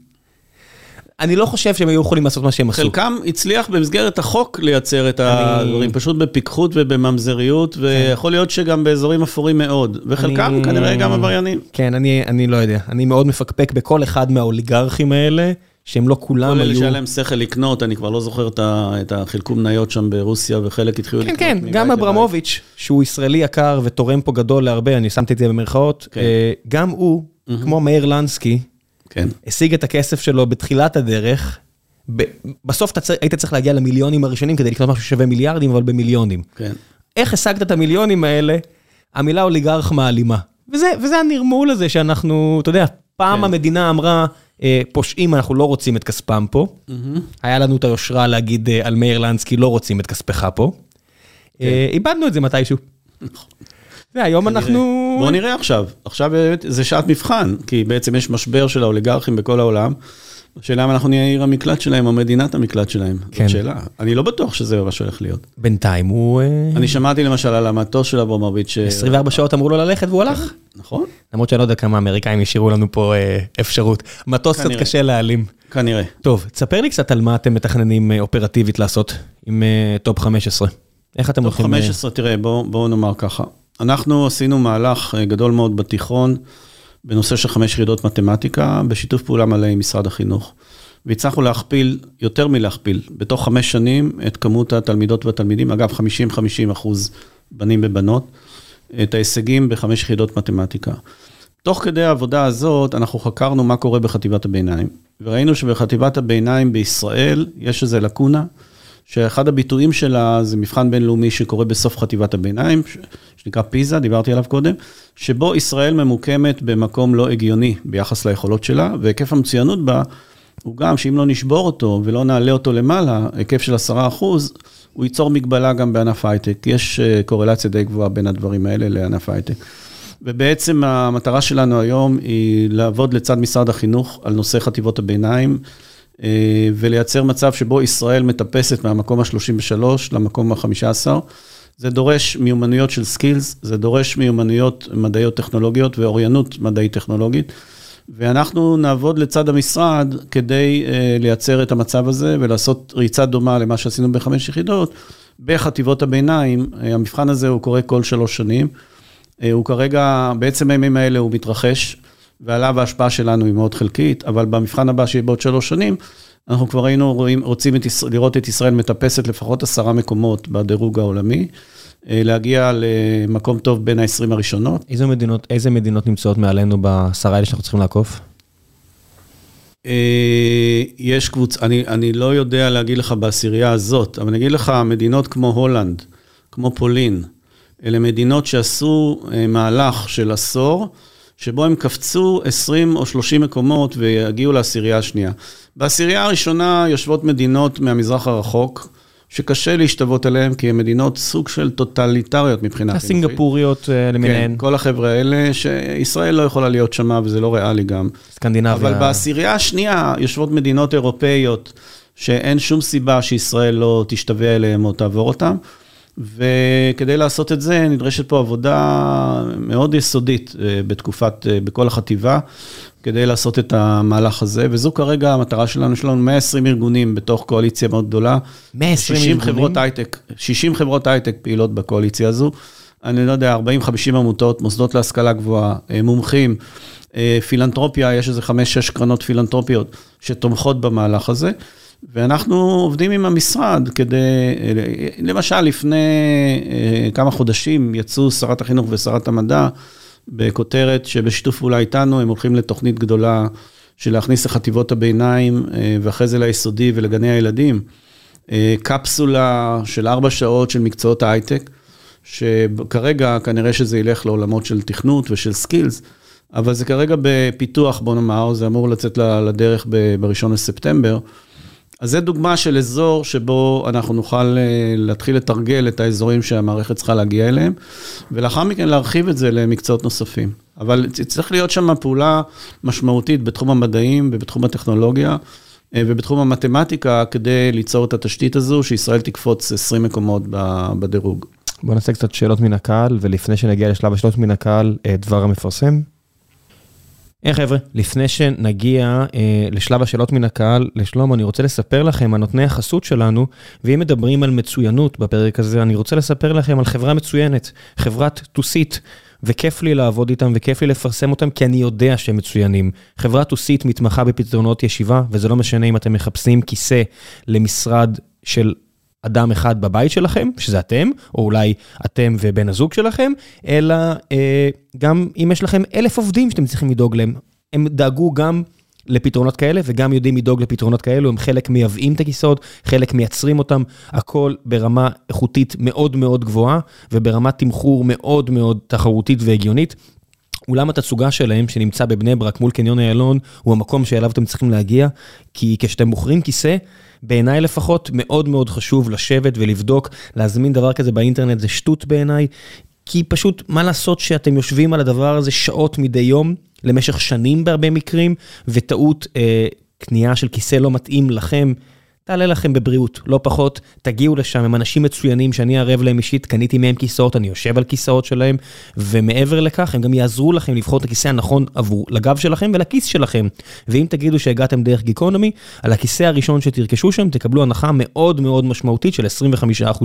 אני לא חושב שהם היו יכולים לעשות מה שהם עשו. חלקם הצליח במסגרת החוק לייצר את הדברים, פשוט בפיקחות ובממזריות, ויכול להיות שגם באזורים אפורים מאוד, וחלקם כנראה גם עבריינים. כן, אני לא יודע, אני מאוד מפקפק בכל אחד מהאוליגרכים האלה. שהם לא כולם היו... כל אלה שהיה להם שכל לקנות, אני כבר לא זוכר את החילקום מניות שם ברוסיה, וחלק התחילו לקנות. כן, כן, גם אברמוביץ', שהוא ישראלי יקר ותורם פה גדול להרבה, אני שמתי את זה במרכאות, כן. אה, גם הוא, כמו מאיר לנסקי, כן. השיג את הכסף שלו בתחילת הדרך. ב- בסוף אתה צר, היית צריך להגיע למיליונים הראשונים כדי לקנות משהו ששווה מיליארדים, אבל במיליונים. כן. איך השגת את המיליונים האלה? המילה אוליגרך מעלימה. וזה, וזה הנרמול הזה שאנחנו, אתה יודע, פעם כן. המדינה אמרה, אה, פושעים, אנחנו לא רוצים את כספם פה. Mm-hmm. היה לנו את היושרה להגיד אה, על מאיר לנסקי, לא רוצים את כספך פה. כן. אה, איבדנו את זה מתישהו. נכון. והיום אנחנו... בוא נראה עכשיו, עכשיו באמת זה שעת מבחן, כי בעצם יש משבר של האוליגרכים בכל העולם. השאלה אם אנחנו נהיה עיר המקלט שלהם או מדינת המקלט שלהם. כן. זאת שאלה. אני לא בטוח שזה מה שהולך להיות. בינתיים הוא... אה, אני שמעתי למשל על המטוס של אברמוביץ'. 24 שעות אמרו לו ללכת והוא הלך. נכון. למרות שאני לא יודע כמה אמריקאים השאירו לנו פה אה, אפשרות. מטוס קצת קשה להעלים. כנראה. טוב, תספר לי קצת על מה אתם מתכננים אה, אופרטיבית לעשות עם טופ 15. איך אתם הולכים... טופ 15, תראה, בואו נאמר ככה. אנחנו עשינו מהלך אה, גדול מאוד בתיכון, בנושא של חמש יחידות מתמטיקה, בשיתוף פעולה מלא עם משרד החינוך. והצלחנו להכפיל, יותר מלהכפיל, בתוך חמש שנים, את כמות התלמידות והתלמידים, אגב, 50-50 אחוז בנים ובנות, את ההישגים בחמש יחידות מתמטיקה. תוך כדי העבודה הזאת, אנחנו חקרנו מה קורה בחטיבת הביניים, וראינו שבחטיבת הביניים בישראל יש איזו לקונה. שאחד הביטויים שלה זה מבחן בינלאומי שקורה בסוף חטיבת הביניים, שנקרא פיזה, דיברתי עליו קודם, שבו ישראל ממוקמת במקום לא הגיוני ביחס ליכולות שלה, והיקף המצוינות בה הוא גם שאם לא נשבור אותו ולא נעלה אותו למעלה, היקף של 10 אחוז, הוא ייצור מגבלה גם בענף ההייטק. יש אה, קורלציה די גבוהה בין הדברים האלה לענף ההייטק. ובעצם המטרה שלנו היום היא לעבוד לצד משרד החינוך על נושא חטיבות הביניים. אה, ולייצר מצב שבו ישראל מטפסת מהמקום ה-33 למקום ה-15. זה דורש מיומנויות של סקילס, זה דורש מיומנויות מדעיות טכנולוגיות ואוריינות מדעית טכנולוגית. ואנחנו נעבוד לצד המשרד כדי uh, לייצר את המצב הזה ולעשות ריצה דומה למה שעשינו בחמש יחידות בחטיבות הביניים. Uh, המבחן הזה הוא קורה כל שלוש שנים. Uh, הוא כרגע, בעצם הימים האלה הוא מתרחש. ועליו ההשפעה שלנו היא מאוד חלקית, אבל במבחן הבא שיהיה בעוד שלוש שנים, אנחנו כבר היינו רואים, רוצים את, לראות את ישראל מטפסת לפחות עשרה מקומות בדירוג העולמי, אה, להגיע למקום טוב בין ה-20 הראשונות. איזה מדינות, איזה מדינות נמצאות מעלינו בעשרה האלה שאנחנו צריכים לעקוף? אה, יש קבוצה, אני, אני לא יודע להגיד לך בעשירייה הזאת, אבל אני אגיד לך, מדינות כמו הולנד, כמו פולין, אלה מדינות שעשו אה, מהלך של עשור, שבו הם קפצו 20 או 30 מקומות ויגיעו לעשירייה השנייה. בעשירייה הראשונה יושבות מדינות מהמזרח הרחוק, שקשה להשתוות אליהן, כי הן מדינות סוג של טוטליטריות מבחינה חינוכית. הסינגפוריות אה, למיניהן. כן, כל החבר'ה האלה, שישראל לא יכולה להיות שמה, וזה לא ריאלי גם. סקנדינביה. אבל בעשירייה השנייה יושבות מדינות אירופאיות, שאין שום סיבה שישראל לא תשתווה אליהן או תעבור אותן. וכדי לעשות את זה, נדרשת פה עבודה מאוד יסודית אה, בתקופת, אה, בכל החטיבה, כדי לעשות את המהלך הזה, וזו כרגע המטרה שלנו, יש לנו 120 ארגונים בתוך קואליציה מאוד גדולה. 120 ארגונים? 60 חברות הייטק, 60 חברות הייטק פעילות בקואליציה הזו. אני לא יודע, 40-50 עמותות, מוסדות להשכלה גבוהה, אה, מומחים, פילנטרופיה, יש איזה 5-6 קרנות פילנטרופיות שתומכות במהלך הזה. ואנחנו עובדים עם המשרד כדי, למשל, לפני אה, כמה חודשים יצאו שרת החינוך ושרת המדע בכותרת שבשיתוף פעולה איתנו הם הולכים לתוכנית גדולה של להכניס לחטיבות הביניים אה, ואחרי זה ליסודי ולגני הילדים, אה, קפסולה של ארבע שעות של מקצועות ההייטק, שכרגע כנראה שזה ילך לעולמות של תכנות ושל skills. אבל זה כרגע בפיתוח, בוא נאמר, זה אמור לצאת לדרך ב-1 לספטמבר. אז זה דוגמה של אזור שבו אנחנו נוכל אה, להתחיל לתרגל את האזורים שהמערכת צריכה להגיע אליהם, ולאחר מכן להרחיב את זה למקצועות נוספים. אבל צריך להיות שם פעולה משמעותית בתחום המדעים ובתחום הטכנולוגיה. אה, ובתחום המתמטיקה, כדי ליצור את התשתית הזו, שישראל תקפוץ 20 מקומות בדירוג. בוא נעשה קצת שאלות מן הקהל, ולפני שנגיע לשלב השאלות מן הקהל, אה, דבר המפרסם. היי חבר'ה, לפני שנגיע אה, לשלב השאלות מן הקהל לשלמה, אני רוצה לספר לכם על נותני החסות שלנו, ואם מדברים על מצוינות בפרק הזה, אני רוצה לספר לכם על חברה מצוינת, חברת טוסית, וכיף לי לעבוד איתם וכיף לי לפרסם אותם, כי אני יודע שהם מצוינים. חברת טוסית מתמחה בפתרונות ישיבה, וזה לא משנה אם אתם מחפשים כיסא למשרד של אדם אחד בבית שלכם, שזה אתם, או אולי אתם ובן הזוג שלכם, אלא אה, גם אם יש לכם אלף עובדים שאתם צריכים לדאוג להם. הם דאגו גם לפתרונות כאלה, וגם יודעים לדאוג לפתרונות כאלו, הם חלק מייבאים את הכיסאות, חלק מייצרים אותם, הכל ברמה איכותית מאוד מאוד גבוהה, וברמת תמחור מאוד מאוד תחרותית והגיונית. אולם התצוגה שלהם, שנמצא בבני ברק מול קניון איילון, הוא המקום שאליו אתם צריכים להגיע, כי כשאתם בוחרים כיסא, בעיניי לפחות, מאוד מאוד חשוב לשבת ולבדוק, להזמין דבר כזה באינטרנט זה שטות בעיניי, כי פשוט, מה לעשות שאתם יושבים על הדבר הזה שעות מדי יום, למשך שנים בהרבה מקרים, וטעות אה, קנייה של כיסא לא מתאים לכם, תעלה לכם בבריאות, לא פחות, תגיעו לשם, הם אנשים מצוינים שאני ערב להם אישית, קניתי מהם כיסאות, אני יושב על כיסאות שלהם, ומעבר לכך, הם גם יעזרו לכם לבחור את הכיסא הנכון עבור, לגב שלכם ולכיס שלכם. ואם תגידו שהגעתם דרך גיקונומי, על הכיסא הראשון שתרכשו שם, תקבלו הנחה מאוד מאוד משמעותית של 25%,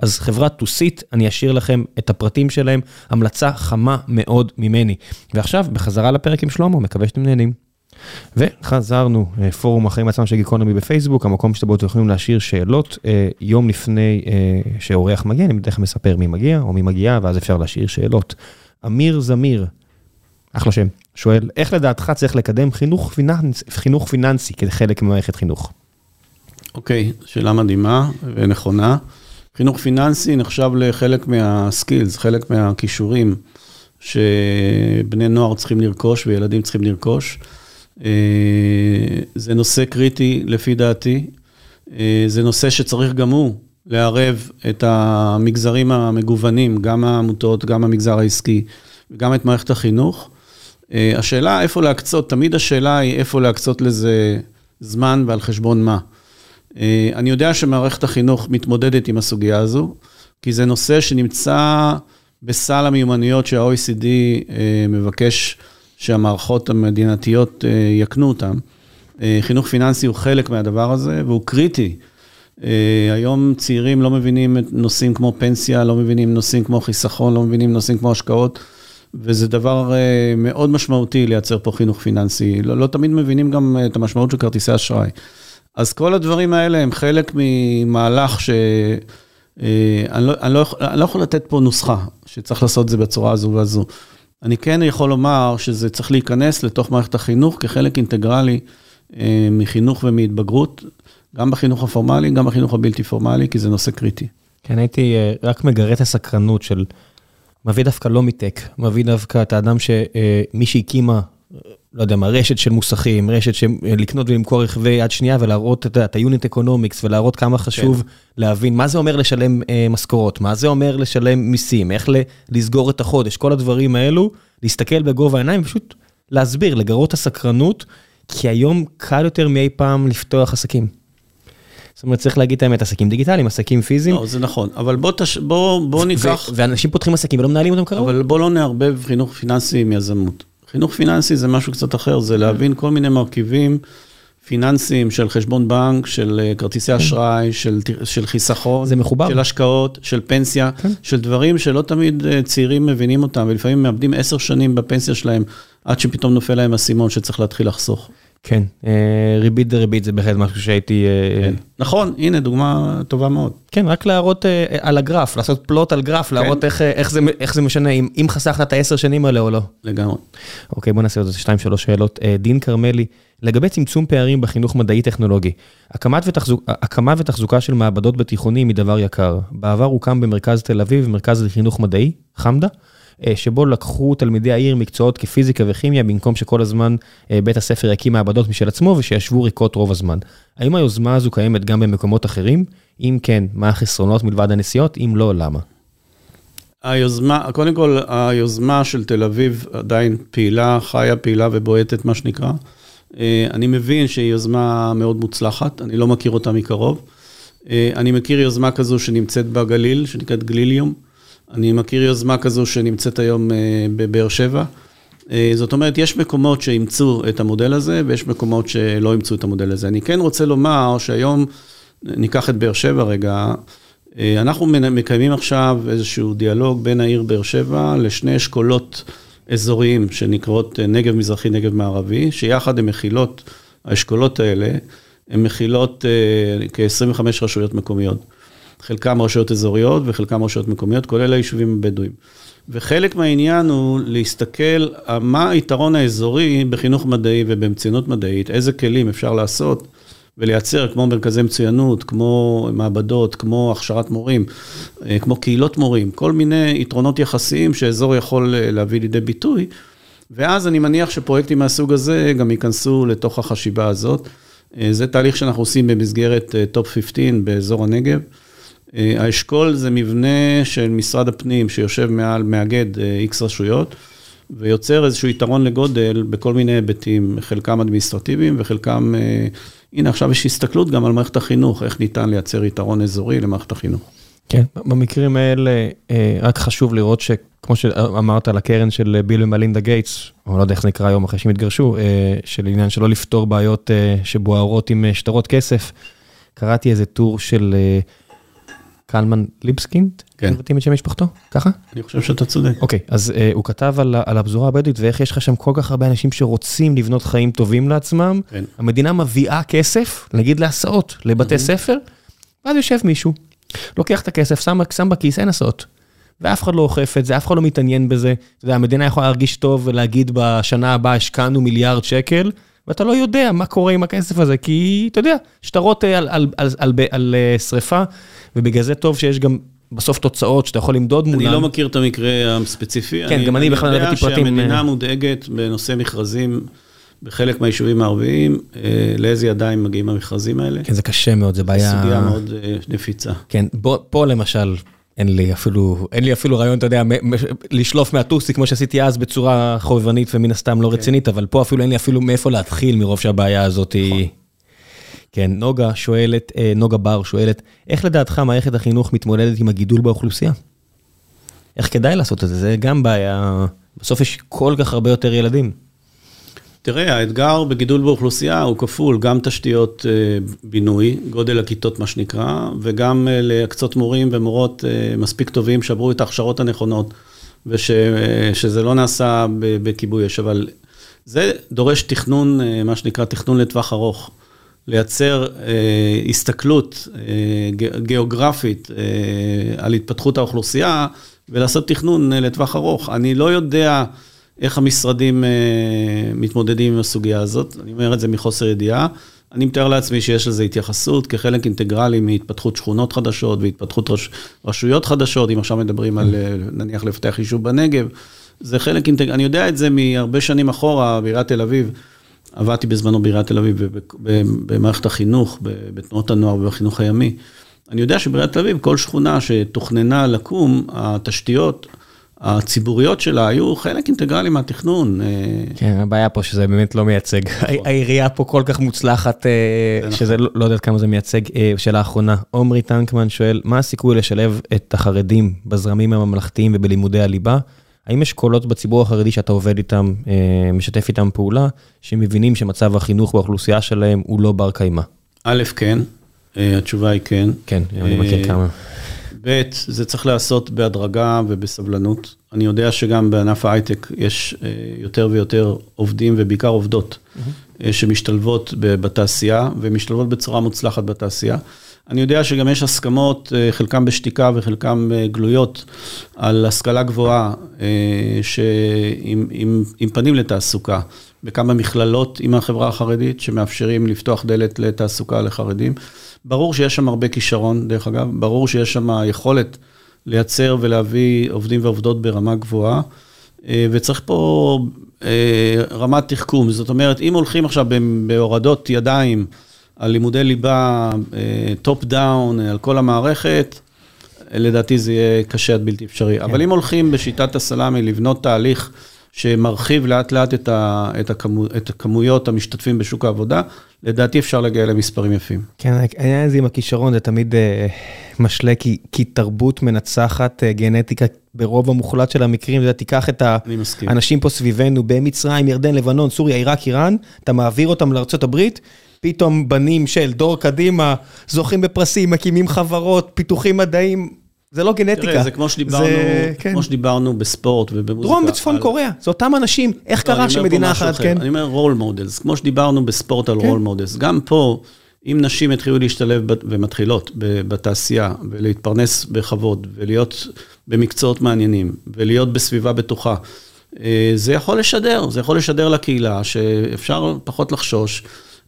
אז חברת טוסית, אני אשאיר לכם את הפרטים שלהם, המלצה חמה מאוד ממני. ועכשיו, בחזרה לפרק עם שלמה, מקווה שאתם נהנים. וחזרנו, אה, פורום החיים עצמם של גיקונומי בפייסבוק, המקום שאתם אתם יכולים להשאיר שאלות אה, יום לפני אה, שאורח מגיע, אני בדרך כלל מספר מי מגיע או מי מגיעה, ואז אפשר להשאיר שאלות. אמיר זמיר, אחלה שם, שואל, איך לדעתך צריך לקדם חינוך, פיננס, חינוך פיננסי כחלק ממערכת חינוך? אוקיי, okay, שאלה מדהימה ונכונה. חינוך פיננסי נחשב לחלק מהסקילס, חלק מהכישורים שבני נוער צריכים לרכוש וילדים צריכים לרכוש. אה, זה נושא קריטי לפי דעתי. אה, זה נושא שצריך גם הוא לערב את המגזרים המגוונים, גם העמותות, גם המגזר העסקי וגם את מערכת החינוך. אה, השאלה איפה להקצות, תמיד השאלה היא איפה להקצות לזה זמן ועל חשבון מה. אני יודע שמערכת החינוך מתמודדת עם הסוגיה הזו, כי זה נושא שנמצא בסל המיומנויות שה-OECD מבקש שהמערכות המדינתיות אה, יקנו אותם. אה, חינוך פיננסי הוא חלק מהדבר הזה, והוא קריטי. אה, היום צעירים לא מבינים נושאים כמו פנסיה, לא מבינים נושאים כמו חיסכון, לא מבינים נושאים כמו השקעות, וזה דבר מאוד משמעותי לייצר פה חינוך פיננסי. לא, לא תמיד מבינים גם את המשמעות של כרטיסי אשראי. אז כל הדברים האלה הם חלק ממהלך ש... אני לא, אני, לא, אני לא יכול לתת פה נוסחה, שצריך לעשות את זה בצורה הזו והזו. אני כן יכול לומר שזה צריך להיכנס לתוך מערכת החינוך כחלק אינטגרלי מחינוך ומהתבגרות, גם בחינוך הפורמלי, גם בחינוך הבלתי פורמלי, כי זה נושא קריטי. כן, הייתי רק מגרה את הסקרנות של, מביא דווקא לא מטק, מביא דווקא את האדם שמי שהקימה לא יודע מה, רשת של מוסכים, רשת של לקנות ולמכור רכבי יד שנייה ולהראות את ה-unit economics ולהראות כמה חשוב כן. להבין מה זה אומר לשלם אה, משכורות, מה זה אומר לשלם מיסים, איך לסגור את החודש, כל הדברים האלו, להסתכל בגובה העיניים ופשוט להסביר, לגרות את הסקרנות, כי היום קל יותר מאי פעם לפתוח עסקים. זאת אומרת, צריך להגיד את האמת, עסקים דיגיטליים, עסקים פיזיים. לא, זה נכון, אבל בוא, תש... בוא, בוא ניקח... ואנשים פותחים עסקים ולא מנהלים אותם כראוי. אבל בוא לא נערבב חינוך פיננסי עם יזמות. חינוך פיננסי זה משהו קצת אחר, זה להבין כל מיני מרכיבים פיננסיים של חשבון בנק, של אה, כרטיסי כן. אשראי, של, של חיסכון, זה מחובר. של השקעות, של פנסיה, כן. של דברים שלא תמיד אה, צעירים מבינים אותם, ולפעמים מאבדים עשר שנים בפנסיה שלהם, עד שפתאום נופל להם האסימון שצריך להתחיל לחסוך. כן, אה, ריבית דריבית זה בהחלט משהו שהייתי... כן. נכון, הנה דוגמה טובה מאוד. כן, רק להראות על הגרף, לעשות פלוט על גרף, כן. להראות איך, זה, משנה, אם, חסכת את העשר שנים האלה או לא. לגמרי. אוקיי, בוא נעשה עוד שתיים, שלוש שאלות. דין כרמלי, לגבי צמצום פערים בחינוך מדעי-טכנולוגי, הקמת ותחזוקה של מעבדות בתיכונים היא דבר יקר. בעבר הוקם במרכז תל אביב מרכז לחינוך מדעי, חמדה, אה, שבו לקחו תלמידי העיר מקצועות כפיזיקה וכימיה, במקום שכל הזמן אה, בית הספר יקים מעבדות משל עצמו ושישבו ריקות רוב הזמן. האם היוזמה הזו קיימת גם במקומות אחרים? אם כן, מה החסרונות מלבד הנסיעות? אם לא, למה? היוזמה, קודם כל, היוזמה של תל אביב עדיין פעילה, חיה, פעילה ובועטת, מה שנקרא. אה, אני מבין שהיא יוזמה מאוד מוצלחת, אני לא מכיר אותה מקרוב. אני מכיר יוזמה כזו שנמצאת בגליל, שנקראת גליליום. אני מכיר יוזמה כזו שנמצאת היום אה, בבאר שבע. אה, זאת אומרת, יש מקומות שאימצו את המודל הזה, ויש מקומות שלא אימצו את המודל הזה. אני כן רוצה לומר שהיום, ניקח את באר שבע רגע, אה, אנחנו מקיימים עכשיו איזשהו דיאלוג בין העיר באר שבע לשני אשכולות אזוריים שנקראות נגב מזרחי, נגב מערבי, שיחד הן מכילות, האשכולות האלה, הן מכילות כ-25 רשויות מקומיות. חלקם רשויות אזוריות וחלקם רשויות מקומיות, כולל היישובים הבדואיים. וחלק מהעניין הוא להסתכל מה היתרון האזורי בחינוך מדעי ובמצוינות מדעית, איזה כלים אפשר לעשות ולייצר כמו מרכזי מצוינות, כמו מעבדות, כמו הכשרת מורים, אה, כמו קהילות מורים, כל מיני יתרונות יחסיים שאזור יכול אה, להביא לידי ביטוי. ואז אני מניח שפרויקטים מהסוג הזה גם ייכנסו לתוך החשיבה הזאת. אה, זה תהליך שאנחנו עושים במסגרת טופ 15 באזור הנגב. אה, האשכול זה מבנה של משרד הפנים שיושב מעל, מאגד איקס אה, רשויות, ויוצר איזשהו יתרון לגודל בכל מיני היבטים, חלקם אדמיניסטרטיביים וחלקם, אה, הנה עכשיו יש הסתכלות גם על מערכת החינוך, איך ניתן לייצר יתרון אזורי למערכת החינוך. כן, במקרים האלה רק חשוב לראות שכמו שאמרת על הקרן של ביל ומלינדה גייטס, או לא יודע איך זה נקרא היום אחרי שהם התגרשו, של עניין שלא לפתור בעיות שבוערות עם שטרות כסף. קראתי איזה טור של קלמן ליבסקינד, כן. מבטאים את שם משפחתו? ככה? אני חושב שאתה צודק. אוקיי, אז uh, הוא כתב על, על הפזורה הבדואית ואיך יש לך שם כל כך הרבה אנשים שרוצים לבנות חיים טובים לעצמם. כן. המדינה מביאה כסף, נגיד להסעות, לבתי mm-hmm. ספר, ואז יושב מישהו, לוקח את הכסף, שם, שם בכיס, אין הסעות. ואף אחד לא אוכף את זה, אף אחד לא מתעניין בזה. אתה יודע, המדינה יכולה להרגיש טוב ולהגיד בשנה הבאה השקענו מיליארד שקל, ואתה לא יודע מה קורה עם הכסף הזה, כי אתה יודע, שטרות אה, על, על, על, על, על אה, שריפה, ובגלל זה טוב שיש גם בסוף תוצאות שאתה יכול למדוד מולם. אני לא מכיר את המקרה הספציפי. כן, אני, גם אני בכלל לא הבאתי פרטים. אני יודע שהמדינה מודאגת בנושא מכרזים. בחלק מהיישובים הערביים, לאיזה ידיים מגיעים המכרזים האלה. כן, זה קשה מאוד, זה בעיה... סוגיה מאוד נפיצה. כן, בוא, פה למשל, אין לי אפילו, אין לי אפילו רעיון, אתה יודע, לשלוף מהטוסי, כמו שעשיתי אז בצורה חובבנית ומן הסתם לא כן. רצינית, אבל פה אפילו אין לי אפילו מאיפה להתחיל מרוב שהבעיה הזאת היא... נכון. כן, נוגה שואלת, אה, נוגה בר שואלת, איך לדעתך מערכת החינוך מתמודדת עם הגידול באוכלוסייה? איך כדאי לעשות את זה? זה גם בעיה, בסוף יש כל כך הרבה יותר ילדים. תראה, האתגר בגידול באוכלוסייה הוא כפול, גם תשתיות אה, בינוי, גודל הכיתות מה שנקרא, וגם אה, להקצות מורים ומורות אה, מספיק טובים שעברו את ההכשרות הנכונות, ושזה לא נעשה בכיבוי אש, אבל זה דורש תכנון, מה שנקרא תכנון לטווח ארוך. לייצר הסתכלות גיאוגרפית על התפתחות האוכלוסייה ולעשות תכנון לטווח ארוך. אני לא יודע... איך המשרדים מתמודדים עם הסוגיה הזאת. אני אומר את זה מחוסר ידיעה. אני מתאר לעצמי שיש לזה התייחסות כחלק אינטגרלי מהתפתחות שכונות חדשות והתפתחות רש, רשויות חדשות, אם עכשיו מדברים על נניח לפתח יישוב בנגב. זה חלק אינטגרלי, אני יודע את זה מהרבה שנים אחורה, בעיריית תל אביב. עבדתי בזמנו בעיריית תל אביב במערכת החינוך, בתנועות הנוער ובחינוך הימי. אני יודע שבעיריית תל אביב, כל שכונה שתוכננה לקום, התשתיות הציבוריות שלה היו חלק אינטגרלי מהתכנון. אה, כן, הבעיה פה שזה באמת לא מייצג. נכון. העירייה פה כל כך מוצלחת, אה, שזה נכון. לא, לא יודעת כמה זה מייצג. אה, שאלה אחרונה, עומרי טנקמן שואל, מה הסיכוי לשלב את החרדים בזרמים הממלכתיים ובלימודי הליבה? האם יש קולות בציבור החרדי שאתה עובד איתם, משתף איתם פעולה, שמבינים שמצב החינוך באוכלוסייה שלהם הוא לא בר קיימא? א', כן, התשובה היא כן. כן, אני מכיר כמה. ב', זה צריך להיעשות בהדרגה ובסבלנות. אני יודע שגם בענף ההייטק יש אה, יותר ויותר עובדים ובעיקר עובדות mm-hmm. שמשתלבות בתעשייה ומשתלבות בצורה מוצלחת בתעשייה. אני יודע שגם יש הסכמות, אה, חלקם בשתיקה וחלקם גלויות, על השכלה גבוהה, שעם פנים לתעסוקה, בכמה מכללות עם החברה החרדית, שמאפשרים לפתוח דלת לתעסוקה לחרדים. ברור שיש שם הרבה כישרון, דרך אגב, ברור שיש שם יכולת לייצר ולהביא עובדים ועובדות ברמה גבוהה, אה, וצריך פה אה, רמת תחכום. זאת אומרת, אם הולכים עכשיו בהורדות ידיים על לימודי ליבה, top אה, down, על כל המערכת, לדעתי זה יהיה קשה עד בלתי אפשרי. כן. אבל אם הולכים בשיטת הסלאמי לבנות תהליך שמרחיב לאט לאט את, ה, את, הכמו, את הכמויות המשתתפים בשוק העבודה, לדעתי אפשר להגיע למספרים יפים. כן, העניין הזה עם הכישרון זה תמיד אה, משלה, כי, כי תרבות מנצחת אה, גנטיקה ברוב המוחלט של המקרים, אתה תיקח את האנשים פה סביבנו במצרים, ירדן, לבנון, סוריה, עיראק, איראן, אתה מעביר אותם לארה"ב, פתאום בנים של דור קדימה, זוכים בפרסים, מקימים חברות, פיתוחים מדעיים, זה לא גנטיקה. תראה, זה כמו שדיברנו, זה, כן. כמו שדיברנו בספורט ובמוזיקה. דרום וצפון על... קוראה, זה אותם אנשים, איך לא, קרה שמדינה אחת, כן? אני אומר role models, כמו שדיברנו בספורט על role כן. models. גם פה, אם נשים יתחילו להשתלב ומתחילות בתעשייה, ולהתפרנס בכבוד, ולהיות במקצועות מעניינים, ולהיות בסביבה בטוחה, אה, זה יכול לשדר, זה יכול לשדר לקהילה שאפשר פחות לחשוש.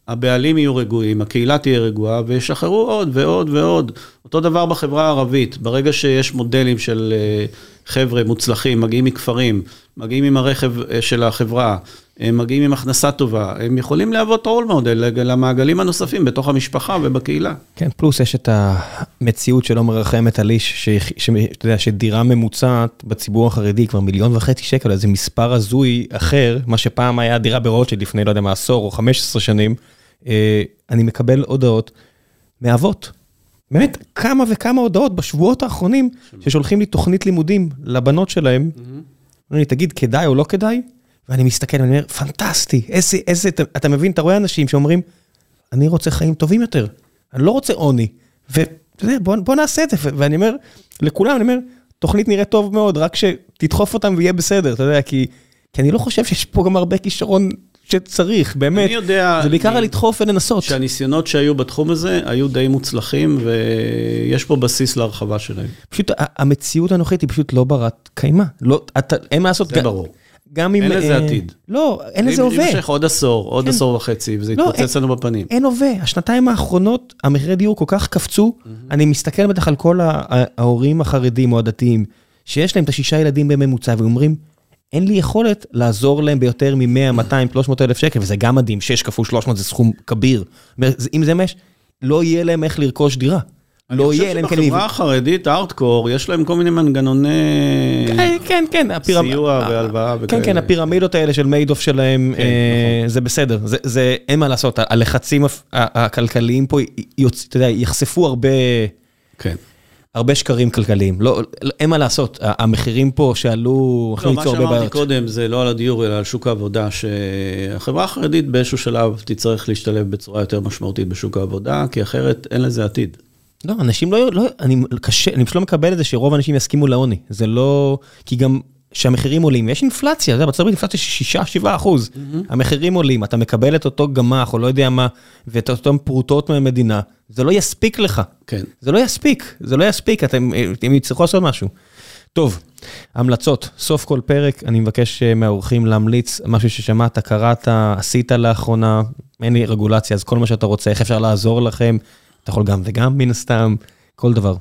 הבעלים יהיו רגועים, הקהילה תהיה רגועה, וישחררו עוד ועוד ועוד. אותו דבר בחברה הערבית, ברגע שיש מודלים של אה, חבר'ה מוצלחים, מגיעים מכפרים, מגיעים עם הרכב אה, של החברה, הם מגיעים עם הכנסה טובה, הם יכולים להוות רול מודל למעגלים הנוספים בתוך המשפחה ובקהילה. כן, פלוס יש את המציאות שלא מרחמת על איש, שאתה יודע, שדירה ממוצעת בציבור החרדי כבר מיליון וחצי שקל, איזה מספר הזוי אחר, מה שפעם היה דירה ברוטשילד לפני, לא יודע מה, עשור או 15 שנים. אה, אני מקבל הודעות מאבות. באמת, כמה וכמה הודעות בשבועות האחרונים, ששולחים לי תוכנית לימודים לבנות שלהם. אומרים לי, תגיד, כדאי או לא כדאי? ואני מסתכל, ואני אומר, פנטסטי, איזה, איזה, אתה מבין, אתה רואה אנשים שאומרים, אני רוצה חיים טובים יותר, אני לא רוצה עוני. ואתה יודע, בוא, בוא נעשה את זה. ואני אומר, לכולם, אני אומר, תוכנית נראית טוב מאוד, רק שתדחוף אותם ויהיה בסדר, אתה יודע, כי, כי אני לא חושב שיש פה גם הרבה כישרון שצריך, באמת. אני יודע... זה בעיקר על לדחוף ולנסות. שהניסיונות שהיו בתחום הזה היו די מוצלחים, ויש פה בסיס להרחבה שלהם. פשוט המציאות הנוכחית היא פשוט לא ברת קיימא. לא, אתה, אין מה לעשות. זה ברור. גם אם... אין לזה אה, עתיד. לא, אין לזה הווה. אם יימשך עוד עשור, עוד כן. עשור וחצי, וזה לא, יתפוצץ לנו בפנים. אין הווה. השנתיים האחרונות, המחירי דיור כל כך קפצו, אני מסתכל בטח על כל ההורים החרדים או הדתיים, שיש להם את השישה ילדים בממוצע, ואומרים, אין לי יכולת לעזור להם ביותר מ-100, 200, 300 אלף שקל, וזה גם מדהים, 6 כפול 300 זה סכום כביר. אם זה מש, לא יהיה להם איך לרכוש דירה. לא יהיה להם כאלה... אני חושב שבחברה החרדית, הארדקור, יש להם כל מיני מנגנוני כן, כן, כן, סיוע והלוואה וכאלה. כן, כן, הפירמידות האלה של מיידוף שלהם, כן, אה, נכון. זה בסדר, זה אין מה לעשות, הלחצים הכלכליים פה, אתה יודע, יחשפו הרבה... כן. הרבה שקרים כלכליים, לא, אין מה לעשות, המחירים פה שעלו, לא, מה שאמרתי קודם זה לא על הדיור, אלא על שוק העבודה, שהחברה החרדית באיזשהו שלב תצטרך להשתלב בצורה יותר משמעותית בשוק העבודה, כי אחרת אין לזה עתיד. לא, אנשים לא, לא אני קשה, אני פשוט לא מקבל את זה שרוב האנשים יסכימו לעוני, זה לא, כי גם שהמחירים עולים, יש אינפלציה, אתה יודע, בארצות הברית אינפלציה של 6-7 אחוז, mm-hmm. המחירים עולים, אתה מקבל את אותו גמח, או לא יודע מה, ואת אותן פרוטות מהמדינה, זה לא יספיק לך. כן. זה לא יספיק, זה לא יספיק, אתם, הם יצטרכו לעשות משהו. טוב, המלצות, סוף כל פרק, אני מבקש אה, מהאורחים להמליץ משהו ששמעת, קראת, עשית לאחרונה, אין לי רגולציה, אז כל מה שאתה רוצה, איך אפשר לעזור לכם, אתה יכול גם וגם מן הסתם, כל דבר.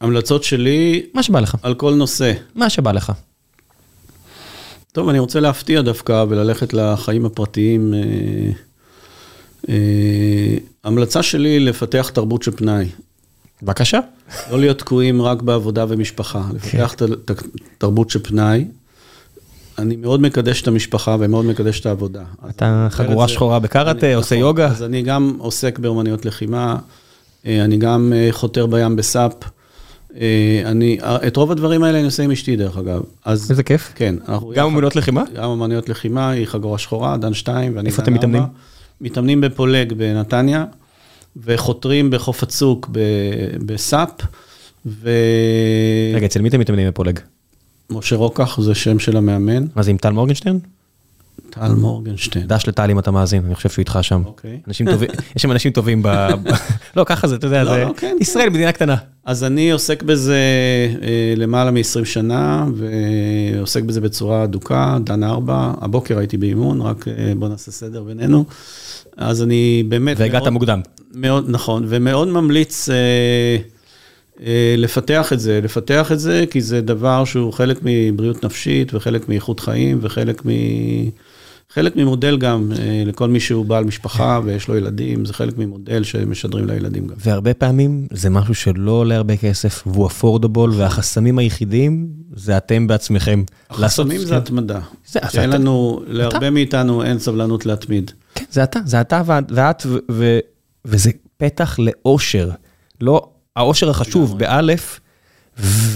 המלצות שלי... מה שבא לך. על כל נושא. מה שבא לך. טוב, אני רוצה להפתיע דווקא וללכת לחיים הפרטיים. אה, אה, המלצה שלי לפתח תרבות של פנאי. בבקשה. לא להיות תקועים רק בעבודה ומשפחה, לפתח את התרבות של פנאי. אני מאוד מקדש את המשפחה ומאוד מקדש את העבודה. אתה חגורה שחורה בקראטה, עושה נכון. יוגה? אז אני גם עוסק באומניות לחימה, אה, אני גם חותר בים בסאפ. אה, אני, את רוב הדברים האלה אני עושה עם אשתי, דרך אגב. אז, איזה כיף. כן. גם אמנויות לחימה? גם אמנויות לחימה, היא חגורה שחורה, דן שתיים, ואני איפה אתם מתאמנים? מתאמנים בפולג בנתניה, וחותרים בחוף הצוק בסאפ, ו... רגע, אצל מי אתם מתאמנים בפולג? משה רוקח, זה שם של המאמן. מה זה, עם טל מורגנשטיין? טל מורגנשטיין. דש לטל אם אתה מאזין, אני חושב שהוא איתך שם. אוקיי. יש שם אנשים טובים ב... לא, ככה זה, אתה יודע, לא, זה... לא, כן, ישראל, כן. מדינה קטנה. אז אני עוסק בזה אה, למעלה מ-20 שנה, ועוסק בזה בצורה אדוקה, דן ארבע. הבוקר הייתי באימון, רק אה, בוא נעשה סדר בינינו. אז אני באמת... והגעת מוקדם. מאוד, נכון, ומאוד ממליץ... אה, לפתח את זה, לפתח את זה, כי זה דבר שהוא חלק מבריאות נפשית וחלק מאיכות חיים וחלק מ... חלק ממודל גם אה, לכל מי שהוא בעל משפחה ויש לו ילדים, זה חלק ממודל שמשדרים לילדים גם. והרבה פעמים זה משהו שלא עולה הרבה כסף והוא אפורדבול, והחסמים היחידים זה אתם בעצמכם. החסמים זה התמדה. שאין לנו, להרבה מאיתנו אין סבלנות להתמיד. כן, זה אתה, זה אתה ואת, וזה פתח לאושר. לא, האושר החשוב באלף,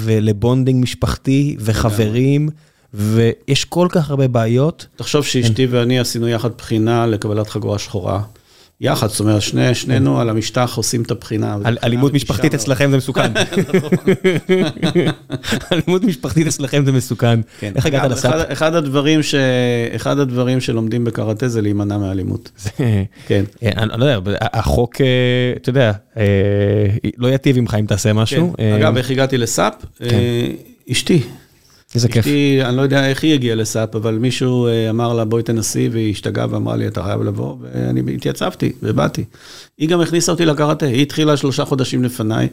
ולבונדינג משפחתי וחברים. ויש כל כך הרבה בעיות. תחשוב שאשתי ואני עשינו יחד בחינה לקבלת חגורה שחורה. יחד, זאת אומרת, שני, שנינו על המשטח עושים את הבחינה. אלימות משפחתית אצלכם זה מסוכן. אלימות משפחתית אצלכם זה מסוכן. כן. איך הגעת לסאפ? אחד הדברים שלומדים בקראטה זה להימנע מאלימות. כן. אה, אני לא יודע, החוק, אה, אתה יודע, אה, לא יטיב ממך אם תעשה משהו. כן. אגב, איך הגעתי לסאפ? כן. אשתי. איזה כיף. אשתי, אני לא יודע איך היא הגיעה לסאפ, אבל מישהו אה, אמר לה, בואי תנסי, והיא השתגעה ואמרה לי, אתה חייב לבוא, ואני התייצבתי ובאתי. היא גם הכניסה אותי לקראטה, היא התחילה שלושה חודשים לפניי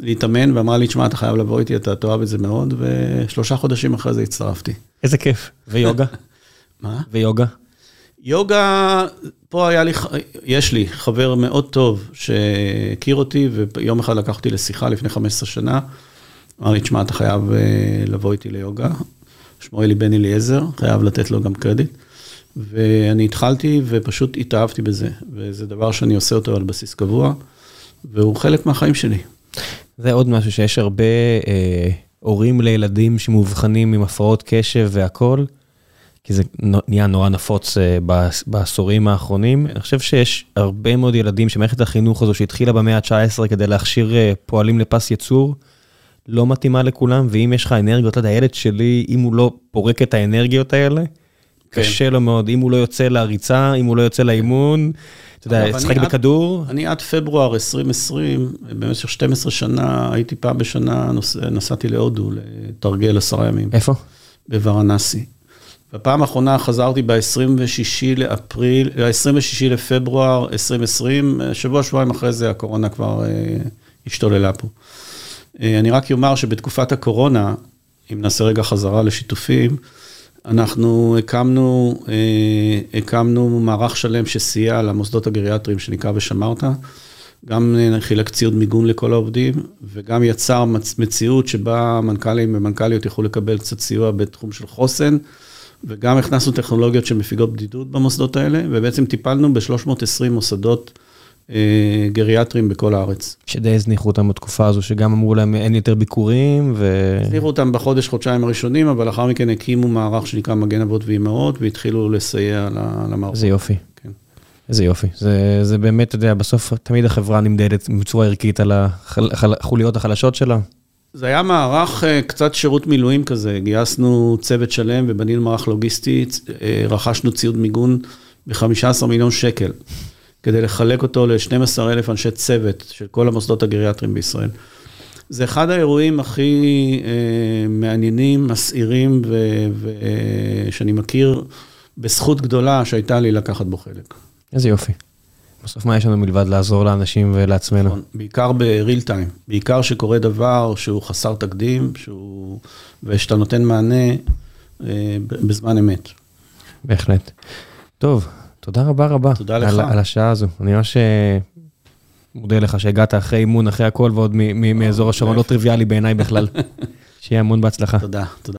להתאמן, ואמרה לי, תשמע, אתה חייב לבוא איתי, אתה תאהב את זה מאוד, ושלושה חודשים אחרי זה הצטרפתי. איזה כיף. ויוגה? מה? ויוגה? יוגה, פה היה לי, יש לי חבר מאוד טוב שהכיר אותי, ויום אחד לקח אותי לשיחה לפני 15 שנה. אמר לי, תשמע, אתה חייב אה, לבוא איתי ליוגה. שמו אלי בן אליעזר, חייב לתת לו גם קרדיט. ואני התחלתי ופשוט התאהבתי בזה, וזה דבר שאני עושה אותו על בסיס קבוע, והוא חלק מהחיים שלי. זה עוד משהו שיש הרבה אה, הורים לילדים שמאובחנים עם הפרעות קשב והכול, כי זה נהיה נורא נפוץ אה, בעשורים האחרונים. אני חושב שיש הרבה מאוד ילדים שמערכת החינוך הזו שהתחילה במאה ה-19 כדי להכשיר אה, פועלים לפס ייצור, לא מתאימה לכולם, ואם יש לך אנרגיות, אתה יודע, הילד שלי, אם הוא לא פורק את האנרגיות האלה, כן. קשה לו מאוד, אם הוא לא יוצא להריצה, אם הוא לא יוצא לאימון, אתה יודע, לשחק בכדור. אני עד פברואר 2020, במשך 12 שנה, הייתי פעם בשנה, נוס, נסעתי להודו לתרגל עשרה ימים. איפה? בוורנסי. בפעם האחרונה חזרתי ב-26 לאפריל, ה-26 לפברואר 2020, שבוע, שבועיים אחרי זה הקורונה כבר אה, השתוללה פה. אה, אני רק אומר שבתקופת הקורונה, אם נעשה רגע חזרה לשיתופים, אנחנו הקמנו, אה, הקמנו מערך שלם שסייע למוסדות הגריאטריים שנקרא ושמרת, גם חילק ציוד מיגון לכל העובדים, וגם יצר מציאות שבה מנכ"לים ומנכ"ליות יכלו לקבל קצת סיוע בתחום של חוסן, וגם הכנסנו טכנולוגיות שמפיגות בדידות במוסדות האלה, ובעצם טיפלנו ב-320 מוסדות אה, גריאטרים בכל הארץ. שדי הזניחו אותם בתקופה הזו, שגם אמרו להם אין יותר ביקורים ו... הזניחו אותם בחודש, חודשיים הראשונים, אבל לאחר מכן הקימו מערך שנקרא מגן אבות ואימהות, והתחילו לסייע למערכות. איזה יופי. כן. איזה יופי. זה, זה באמת, אתה יודע, בסוף תמיד החברה נמדדת בצורה ערכית על החוליות החלשות שלה. זה היה מערך אה, קצת שירות מילואים כזה, גייסנו צוות שלם ובנינו מערך לוגיסטי, אה, רכשנו ציוד מיגון ב-15 מיליון שקל. כדי לחלק אותו ל-12,000 אנשי צוות של כל המוסדות הגריאטריים בישראל. זה אחד האירועים הכי אה, מעניינים, מסעירים, ושאני מכיר בזכות גדולה שהייתה לי לקחת בו חלק. איזה יופי. בסוף מה יש לנו מלבד לעזור לאנשים ולעצמנו? נכון, בעיקר בריל טיים, בעיקר שקורה דבר שהוא חסר תקדים, שהוא... ושאתה נותן מענה אה, בזמן אמת. בהחלט. טוב, תודה רבה רבה. תודה לך. על, על השעה הזו. אני ממש אה, מודה לך שהגעת אחרי אימון, אחרי הכל, ועוד מאזור השרון, לא טריוויאלי בעיניי בכלל. שיהיה המון בהצלחה. תודה, תודה.